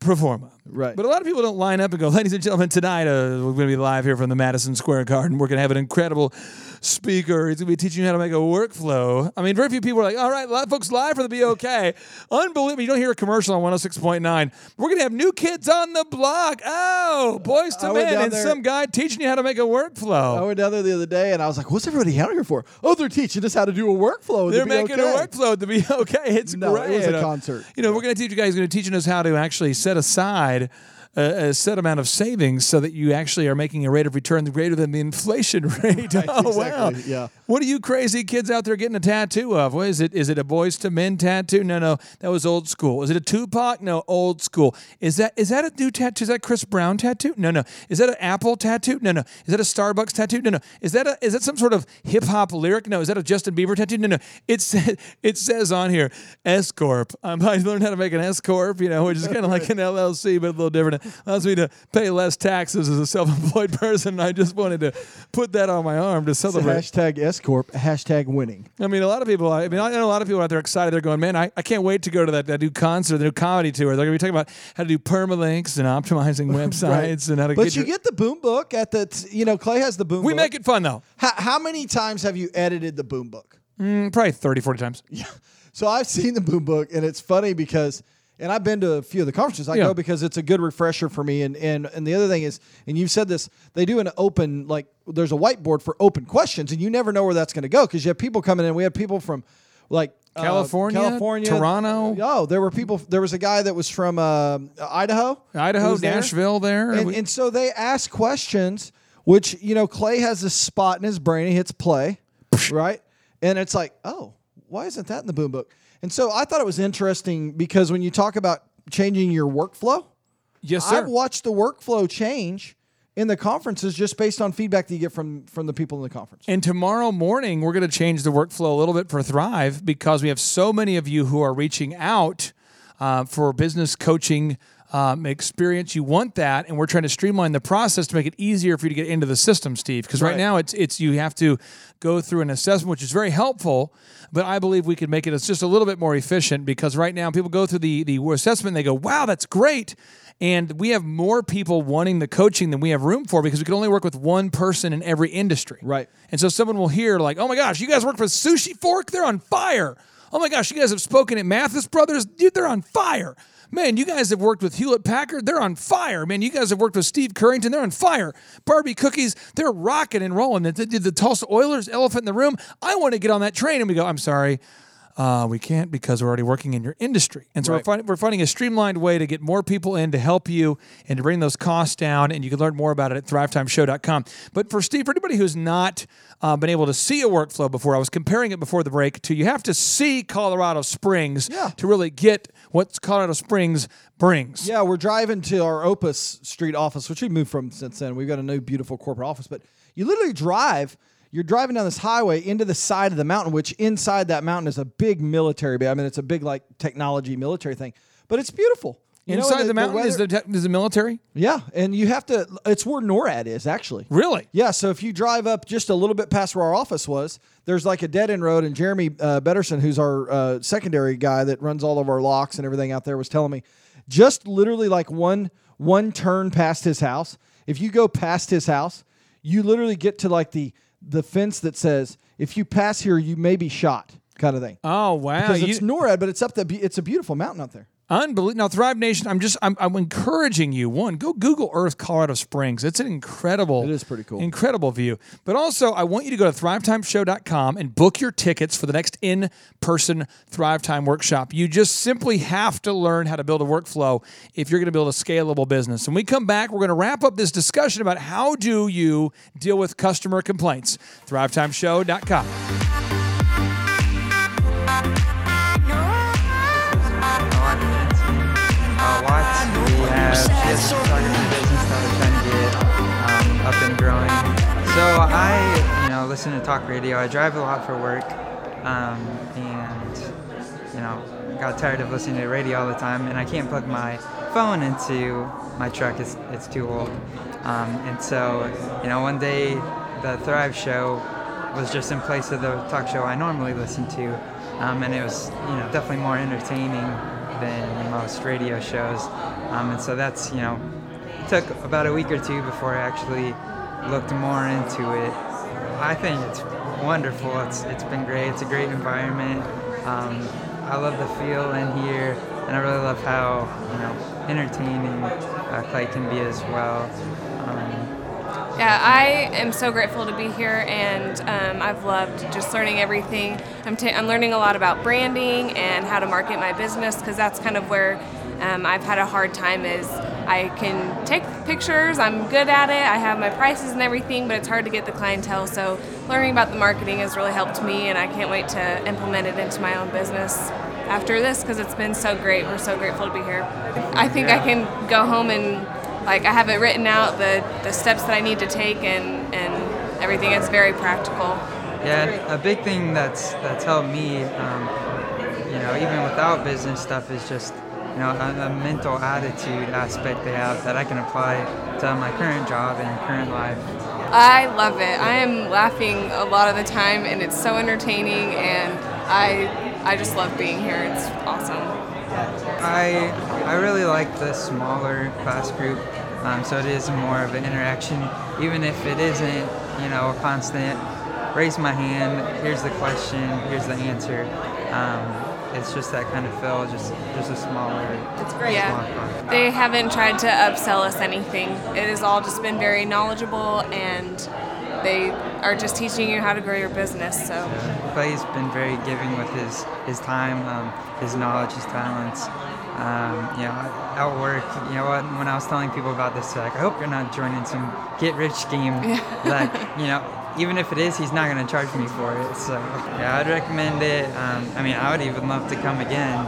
pro forma. Right. But a lot of people don't line up and go, ladies and gentlemen, tonight uh, we're going to be live here from the Madison Square Garden. We're going to have an incredible speaker. He's going to be teaching you how to make a workflow. I mean, very few people are like, all right, li- folks, live for the BOK. Unbelievable. You don't hear a commercial on 106.9. We're going to have new kids on the block. Oh, Boyz II went men and there- some guy teaching you how to make a workflow. I went down there the other day and I was like, "What's everybody out here for?" Oh, they're teaching us how to do a workflow. They're making okay. a workflow to be okay. It's No, it was a concert. You know, we're going to teach you guys. Going to teaching us how to actually set aside a, a set amount of savings so that you actually are making a rate of return greater than the inflation [laughs] rate. oh wow! yeah. What are you crazy kids out there getting a tattoo of? What is it? Is it a Boyz II Men tattoo? No, no, that was old school. Is it a Tupac? No, old school. Is that is that a new tattoo? Is that Chris Brown tattoo? No, no. Is that an Apple tattoo? No, no. Is that a Starbucks tattoo? No, no. Is that a is that some sort of hip hop lyric? No. Is that a Justin Bieber tattoo? No, no. It says it says on here S corp. Um, I learned how to make an S corp, you know, which is kind of like an LLC, but a little different. Allows me to pay less taxes as a self-employed [laughs] person. I just wanted to put that on my arm to celebrate. hashtag S corp. Hashtag winning. I mean, a lot of people. I mean, I know a lot of people out there excited. They're going, man, I, I can't wait to go to that, that new concert, the new comedy tour. They're going to be talking about how to do permalinks and optimizing [laughs] websites and how to But get you your- get the boom book at the. T- you know, Clay has the boom. Book. We book. make it fun though. How, how many times have you edited the boom book? Mm, probably 30, 40 times. Yeah. So I've seen the boom book, and it's funny because, and I've been to a few of the conferences. I Yeah. go because it's a good refresher for me. And and and the other thing is, and you've said this, they do an open like there's a whiteboard for open questions, and you never know where that's going to go because you have people coming in. We had people from like. uh, California, California, Toronto. Oh, there were people. There was a guy that was from uh, Idaho, Idaho, was there. Nashville there. and, We- and so they ask questions, which you know Clay has this spot in his brain. He hits play, right, and it's like, oh, why isn't that in the boom book? And so I thought it was interesting because when you talk about changing your workflow, yes, sir. I've watched the workflow change in the conferences just based on feedback that you get from from the people in the conference. And tomorrow morning, we're going to change the workflow a little bit for Thrive because we have so many of you who are reaching out uh, for business coaching um, experience. You want that, and we're trying to streamline the process to make it easier for you to get into the system, Steve. Because right. Right. now, it's it's you have to go through an assessment, which is very helpful. But I believe we could make it just a little bit more efficient because right now people go through the the assessment, and they go, "Wow, that's great." And we have more people wanting the coaching than we have room for because we can only work with one person in every industry. Right. And so someone will hear like, "Oh my gosh, you guys work for Sushi Fork? They're on fire." Oh my gosh, you guys have spoken at Mathis Brothers? Dude, they're on fire. Man, you guys have worked with Hewlett Packard. They're on fire. Man, you guys have worked with Steve Currington. They're on fire. Barbie Cookies, they're rocking and rolling. The, the, the Tulsa Oilers, elephant in the room. I want to get on that train. And we go, I'm sorry. Uh, we can't because we're already working in your industry. And so Right. we're, find, we're finding a streamlined way to get more people in to help you and to bring those costs down. And you can learn more about it at thrivetimeshow.com. But for Steve, for anybody who's not uh, been able to see a workflow before, I was comparing it before the break to you have to see Colorado Springs to really get what Colorado Springs brings. Yeah, we're driving to our Opus Street office, which we moved from since then. We've got a new, beautiful corporate office. But you literally drive. You're driving down this highway into the side of the mountain, which inside that mountain is a big military base. I mean, it's a big like technology military thing, but it's beautiful. You know, Inside and the, mountain is, weather- the, te- is the military? yeah, and you have to. It's where NORAD is actually. Really? Yeah. So if you drive up just a little bit past where our office was, there's like a dead end road, and Jeremy uh, Betterson, who's our uh, secondary guy that runs all of our locks and everything out there, was telling me, just literally like one one turn past his house. If you go past his house, you literally get to like the the fence that says, "If you pass here, you may be shot," kind of thing. Oh wow! Because You- it's NORAD, but it's up the. It's a beautiful mountain out there. Unbelievable. Now, Thrive Nation, I'm just, I'm, I'm encouraging you. One, go Google Earth Colorado Springs. It's an incredible, it is pretty cool, incredible view. But also, I want you to go to thrivetimeshow.com and book your tickets for the next in-person Thrive Time workshop. You just simply have to learn how to build a workflow if you're going to build a scalable business. When we come back, we're going to wrap up this discussion about how do you deal with customer complaints. ThriveTimeshow.com. Have this business um, up and growing. So I, you know, listen to talk radio. I drive a lot for work, um, and you know, got tired of listening to radio all the time, and I can't plug my phone into my truck. It's it's too old. Um, and so, you know, one day the Thrive Show was just in place of the talk show I normally listen to, um, and it was, you know, definitely more entertaining than most radio shows. Um, and so that's, you know, it took about a week or two before I actually looked more into it. I think it's wonderful. It's it's been great. It's a great environment. Um, I love the feel in here, and I really love how you know entertaining uh, Clay can be as well. Yeah, I am so grateful to be here, and um, I've loved just learning everything. I'm, ta- I'm learning a lot about branding and how to market my business because that's kind of where um, I've had a hard time. Is I can take pictures, I'm good at it, I have my prices and everything, but it's hard to get the clientele. So learning about the marketing has really helped me, and I can't wait to implement it into my own business after this because it's been so great. We're so grateful to be here. I think I can go home and like I have it written out the, the steps that I need to take and, and everything. It's very practical. Yeah, a big thing that's that's helped me, um, you know, even without business stuff, is just you know a, a mental attitude aspect they have that I can apply to my current job and current life. I love it. I am laughing a lot of the time and it's so entertaining and I I just love being here. It's awesome. I I really like the smaller class group, um, so it is more of an interaction, even if it isn't, you know, a constant. Raise my hand. Here's the question. Here's the answer. Um, it's just that kind of feel. Just just a smaller. It's great. Yeah. They haven't tried to upsell us anything. It has all just been very knowledgeable and they are just teaching you how to grow your business. So Clay's been very giving with his his time, um, his knowledge, his talents. Um, you know, at work, you know what? When I was telling people about this, like, I hope you're not joining some get rich scheme. like, you know, even if it is, he's not going to charge me for it. So, yeah, I'd recommend it. Um, I mean, I would even love to come again.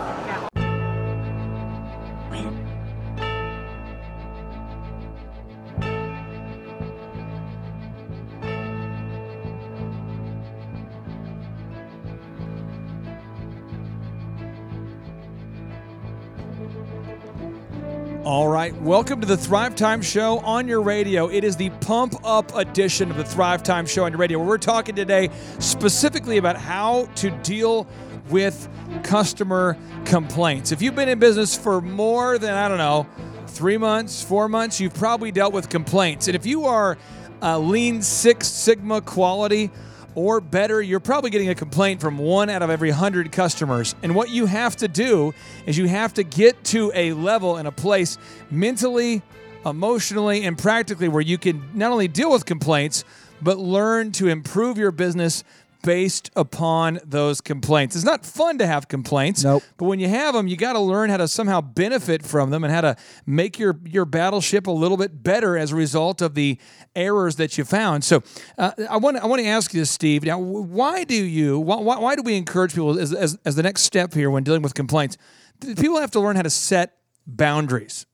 Right, welcome to the Thrive Time Show on your radio. It is the pump up edition of the Thrive Time Show on your radio, where we're talking today specifically about how to deal with customer complaints. If you've been in business for more than, I don't know, three months, four months, you've probably dealt with complaints. And if you are Lean Six Sigma quality, or better, you're probably getting a complaint from one out of every hundred customers. And what you have to do is you have to get to a level and a place mentally, emotionally, and practically where you can not only deal with complaints, but learn to improve your business based upon those complaints. It's not fun to have complaints. Nope. But when you have them, you got to learn how to somehow benefit from them and how to make your your battleship a little bit better as a result of the errors that you found. So uh, I want I want to ask you, this Steve. Now, why do you why, why, do we encourage people as, as as the next step here when dealing with complaints? People have to learn how to set boundaries.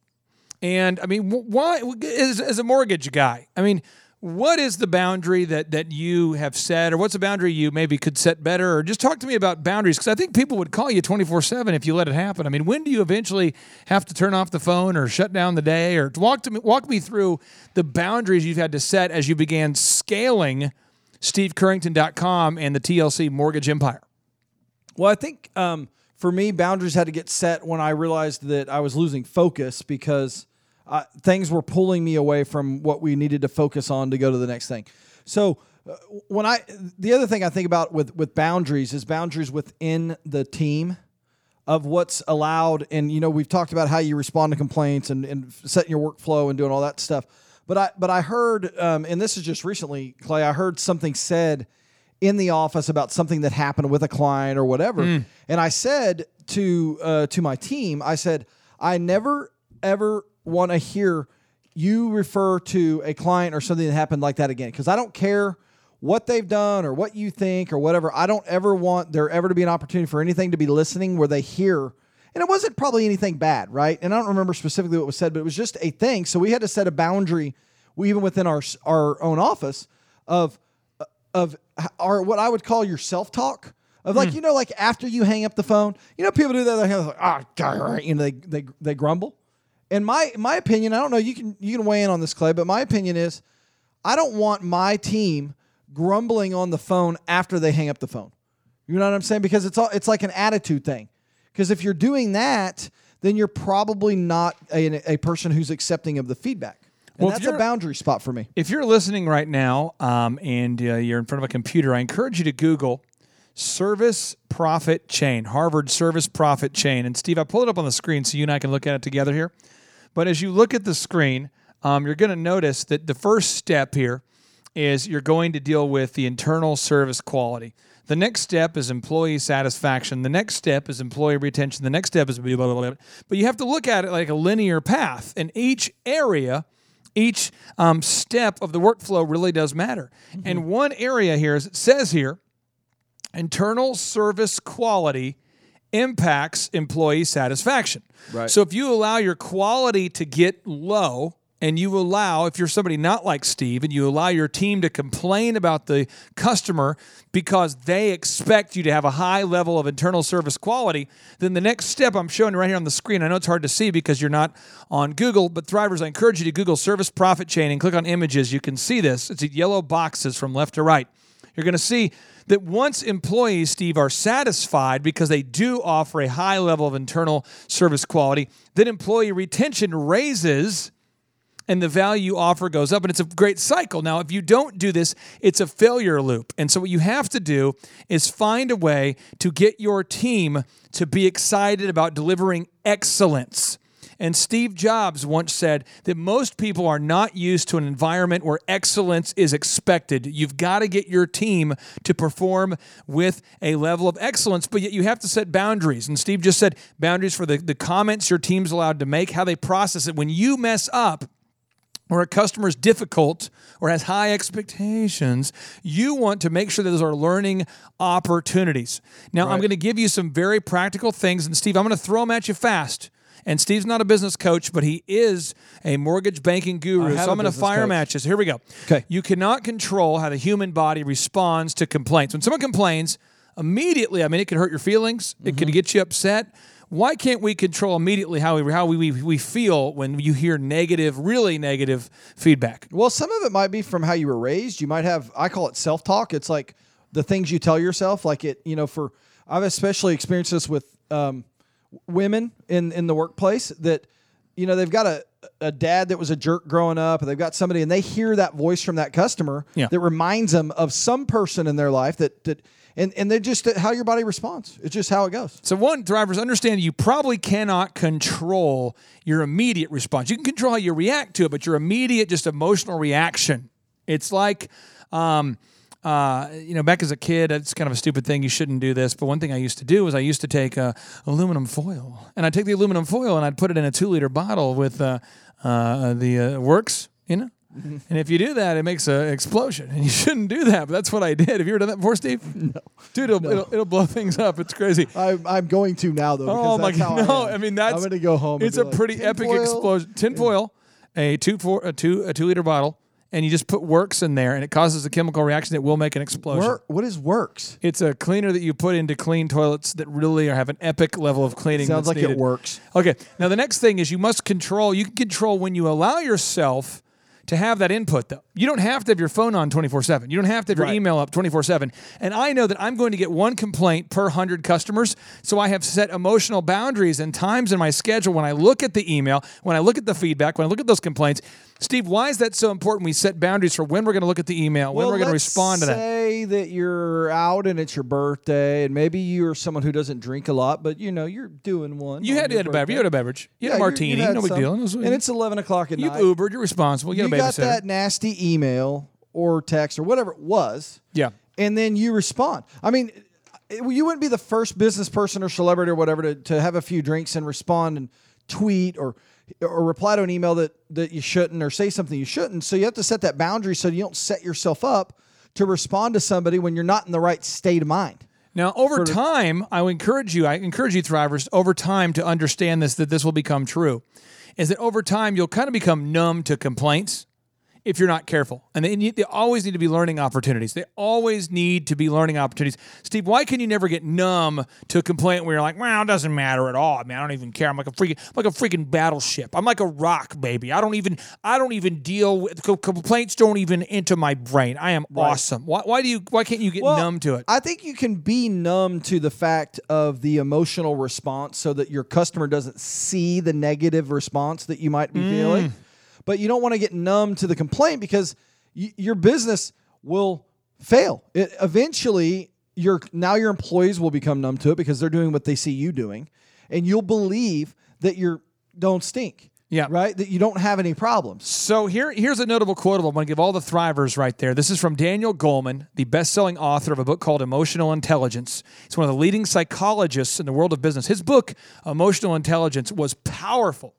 And I mean, wh- why as, as a mortgage guy? I mean, what is the boundary that that you have set, or what's a boundary you maybe could set better, or just talk to me about boundaries? Because I think people would call you twenty four seven if you let it happen. I mean, when do you eventually have to turn off the phone or shut down the day, or walk to me, walk me through the boundaries you've had to set as you began scaling SteveCurrington.com and the TLC Mortgage Empire? Well, I think um, for me, boundaries had to get set when I realized that I was losing focus because uh, things were pulling me away from what we needed to focus on to go to the next thing. So uh, when I, the other thing I think about with with boundaries is boundaries within the team of what's allowed. And you know, we've talked about how you respond to complaints and, and setting your workflow and doing all that stuff. But I but I heard, um, and this is just recently, Clay. I heard something said in the office about something that happened with a client or whatever, Mm. and I said to uh, to my team, I said, I never ever want to hear you refer to a client or something that happened like that again because I don't care what they've done or what you think or whatever. I don't ever want there ever to be an opportunity for anything to be listening where they hear. And it wasn't probably anything bad, right? And I don't remember specifically what was said, but it was just a thing. So we had to set a boundary, even within our our own office, of of our what I would call your self talk of like you know like after you hang up the phone, you know people do that they're like ah oh, you know they they they grumble. In my my opinion, I don't know you can you can weigh in on this Clay, but my opinion is I don't want my team grumbling on the phone after they hang up the phone. You know what I'm saying? Because it's all it's like an attitude thing. Because if you're doing that, then you're probably not a, a person who's accepting of the feedback. And Well, that's a boundary spot for me. If you're listening right now um, and uh, you're in front of a computer, I encourage you to Google service profit chain, Harvard service profit chain. And Steve, I pulled it up on the screen so you and I can look at it together here. But as you look at the screen, um, you're going to notice that the first step here is you're going to deal with the internal service quality. The next step is employee satisfaction. The next step is employee retention. The next step is blah, blah, blah, blah. But you have to look at it like a linear path. And each area each um, step of the workflow really does matter. And one area here, as it says here, internal service quality impacts employee satisfaction. Right. So if you allow your quality to get low, and you allow, if you're somebody not like Steve, and you allow your team to complain about the customer because they expect you to have a high level of internal service quality, then the next step I'm showing you right here on the screen, I know it's hard to see because you're not on Google, but Thrivers, I encourage you to Google service profit chain and click on images. You can see this. It's a yellow boxes from left to right. You're going to see that once employees, Steve, are satisfied because they do offer a high level of internal service quality, then employee retention raises and the value offer goes up and it's a great cycle. Now, if you don't do this, it's a failure loop. And so what you have to do is find a way to get your team to be excited about delivering excellence. And Steve Jobs once said that most people are not used to an environment where excellence is expected. You've got to get your team to perform with a level of excellence, but yet you have to set boundaries. And Steve just said boundaries for the, the comments your team's allowed to make, how they process it. When you mess up, or a customer is difficult or has high expectations, you want to make sure that those are learning opportunities. Now, I'm going to give you some very practical things, and Steve, I'm going to throw them at you fast. And Steve's not a business coach, but he is a mortgage banking guru. So I'm going to fire coach. So here we go. Okay. You cannot control how the human body responds to complaints. When someone complains, immediately, I mean, it can hurt your feelings, it Mm-hmm. can get you upset. Why can't we control immediately how we how we, we, we feel when you hear negative, really negative feedback? Well, some of it might be from how you were raised. You might have, I call it self talk. It's like the things you tell yourself. Like it, you know, for, I've especially experienced this with um, women in, in the workplace that, you know, they've got a, a dad that was a jerk growing up, and they've got somebody, and they hear that voice from that customer Yeah. that reminds them of some person in their life that, that, and, and they just, how your body responds. It's just how it goes. So, one, Thrivers understand you probably cannot control your immediate response. You can control how you react to it, but your immediate, just emotional reaction. It's like, um, uh, you know, back as a kid, it's kind of a stupid thing. You shouldn't do this. But one thing I used to do was I used to take uh, aluminum foil, and I'd take the aluminum foil and I'd put it in a two liter bottle with uh, uh, the uh, works, you know. [laughs] And if you do that, it makes an explosion, and you shouldn't do that. But that's what I did. Have you ever done that before, Steve? [laughs] No, dude, it'll, it'll, it'll blow things up. It's crazy. I'm, I'm going to now though. Because Oh my god! [laughs] No, I. I mean that's. I'm going to go home. It's a like, pretty epic "Tinfoil?" explosion. Tin foil, a two four a two a two liter bottle, and you just put works in there, and it causes a chemical reaction that will make an explosion. Work- what is works? It's a cleaner that you put into clean toilets that really are, have an epic level of cleaning. Sounds like it works. Okay. Now the next thing is you must control. You can control when you allow yourself to have that input though. You don't have to have your phone on 24/7. You don't have to have your Right. email up 24/7. And I know that I'm going to get one complaint per 100 customers, so I have set emotional boundaries and times in my schedule when I look at the email, when I look at the feedback, when I look at those complaints. Steve, why is that so important? We set boundaries for when we're going to look at the email, when Well, we're going to respond to that. Say that you're out and it's your birthday, and maybe you're someone who doesn't drink a lot, but you know you're doing one. You on had, had a beverage. You had a beverage. You had a Yeah, you- martini. you had no big deal. It was- And it's 11 o'clock at night. You've night. Ubered. You're responsible. You, you got a got babysitter. that nasty email or text or whatever it was. Yeah. And then you respond. I mean, you wouldn't be the first business person or celebrity or whatever to, to have a few drinks and respond and tweet or or reply to an email that that you shouldn't or say something you shouldn't. So you have to set that boundary so you don't set yourself up to respond to somebody when you're not in the right state of mind. Now, over time, I would encourage you, I encourage you, Thrivers, over time to understand this, that this will become true. Is that over time, you'll kind of become numb to complaints if you're not careful. And they, need, they always need to be learning opportunities. They always need to be learning opportunities. Steve, why can you never get numb to a complaint where you're like, well, it doesn't matter at all. I mean, I don't even care. I'm like a freaking, I'm like a freaking battleship. I'm like a rock, baby. I don't even, I don't even deal with complaints. Don't even enter my brain. I am awesome. Why, why do you, why can't you get Well, numb to it? I think you can be numb to the fact of the emotional response so that your customer doesn't see the negative response that you might be Mm. feeling. But you don't want to get numb to the complaint because y- your business will fail. It, eventually, your now your employees will become numb to it because they're doing what they see you doing, and you'll believe that you're don't stink. Yeah. Right? That you don't have any problems. So here, here's a notable quote. I'm going to give all the thrivers right there. This is from Daniel Goleman, the best-selling author of a book called Emotional Intelligence. He's one of the leading psychologists in the world of business. His book, Emotional Intelligence, was powerful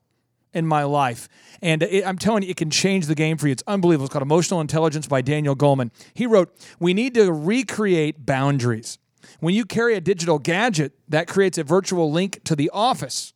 in my life, and it, I'm telling you, it can change the game for you. It's unbelievable. It's called Emotional Intelligence by Daniel Goleman. He wrote, "We need to recreate boundaries. When you carry a digital gadget, that creates a virtual link to the office."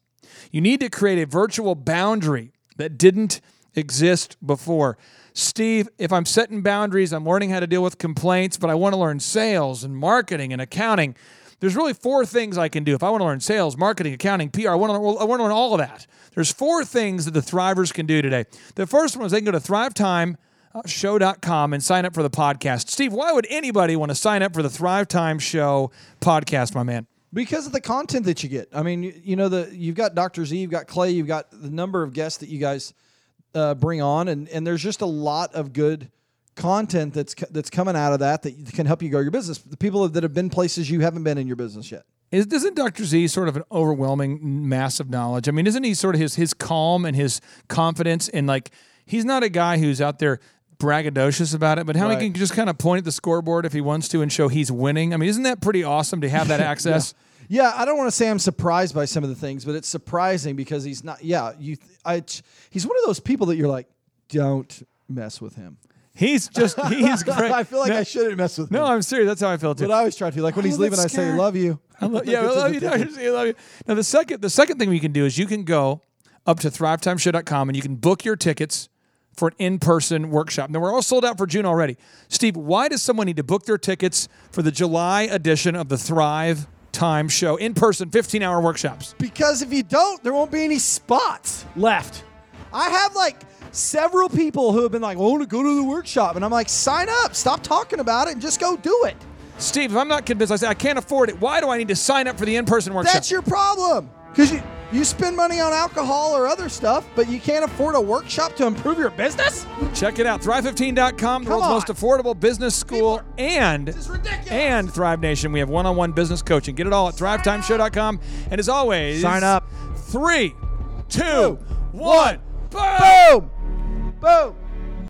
You need to create a virtual boundary that didn't exist before. Steve, if I'm setting boundaries, I'm learning how to deal with complaints, but I want to learn sales and marketing and accounting. There's really four things I can do. If I want to learn sales, marketing, accounting, PR, I want to learn, I want to learn all of that. There's four things that the Thrivers can do today. The first one is they can go to thrivetimeshow.com and sign up for the podcast. Steve, why would anybody want to sign up for the Thrive Time Show podcast, my man? because of the content that you get. I mean, you, you know the you've got Dr. Z, you've got Clay, you've got the number of guests that you guys uh, bring on, and and there's just a lot of good content that's that's coming out of that that can help you grow your business. The people that have been places you haven't been in your business yet. Is, isn't Dr. Z sort of an overwhelming mass of knowledge? I mean, isn't he sort of his his calm and his confidence and like he's not a guy who's out there braggadocious about it, but how Right. he can just kind of point at the scoreboard if he wants to and show he's winning. I mean, isn't that pretty awesome to have that [laughs] access? Yeah, I don't want to say I'm surprised by some of the things, but it's surprising because he's not. Yeah, you. I. He's one of those people that you're like, don't mess with him. He's just [laughs] he's great. I feel like No- I shouldn't mess with him. No, I'm serious. That's how I feel too. But I always try to. Like when he's leaving, I say, "Love you." I [laughs] love, yeah, I love you. I love you. Now the second the second thing we can do is you can go up to thrivetimeshow.com and you can book your tickets for an in-person workshop. Now we're all sold out for June already. Steve, why does someone need to book their tickets for the July edition of the Thrive Time Show in-person 15-hour workshops? Because if you don't, there won't be any spots left. I have like several people who have been like, "I want to go to the workshop," and I'm like, "Sign up! Stop talking about it and just go do it." Steve, if I'm not convinced, I say I can't afford it. Why do I need to sign up for the in-person workshop? That's your problem. Because you you spend money on alcohol or other stuff, but you can't afford a workshop to improve your business. Check it out. Thrive15.com, the world's on. most affordable business school, and and Thrive Nation. We have one-on-one business coaching. Get it all at thrivetimeshow.com. And as always, Sign up. Three, two, one. Boom! Boom!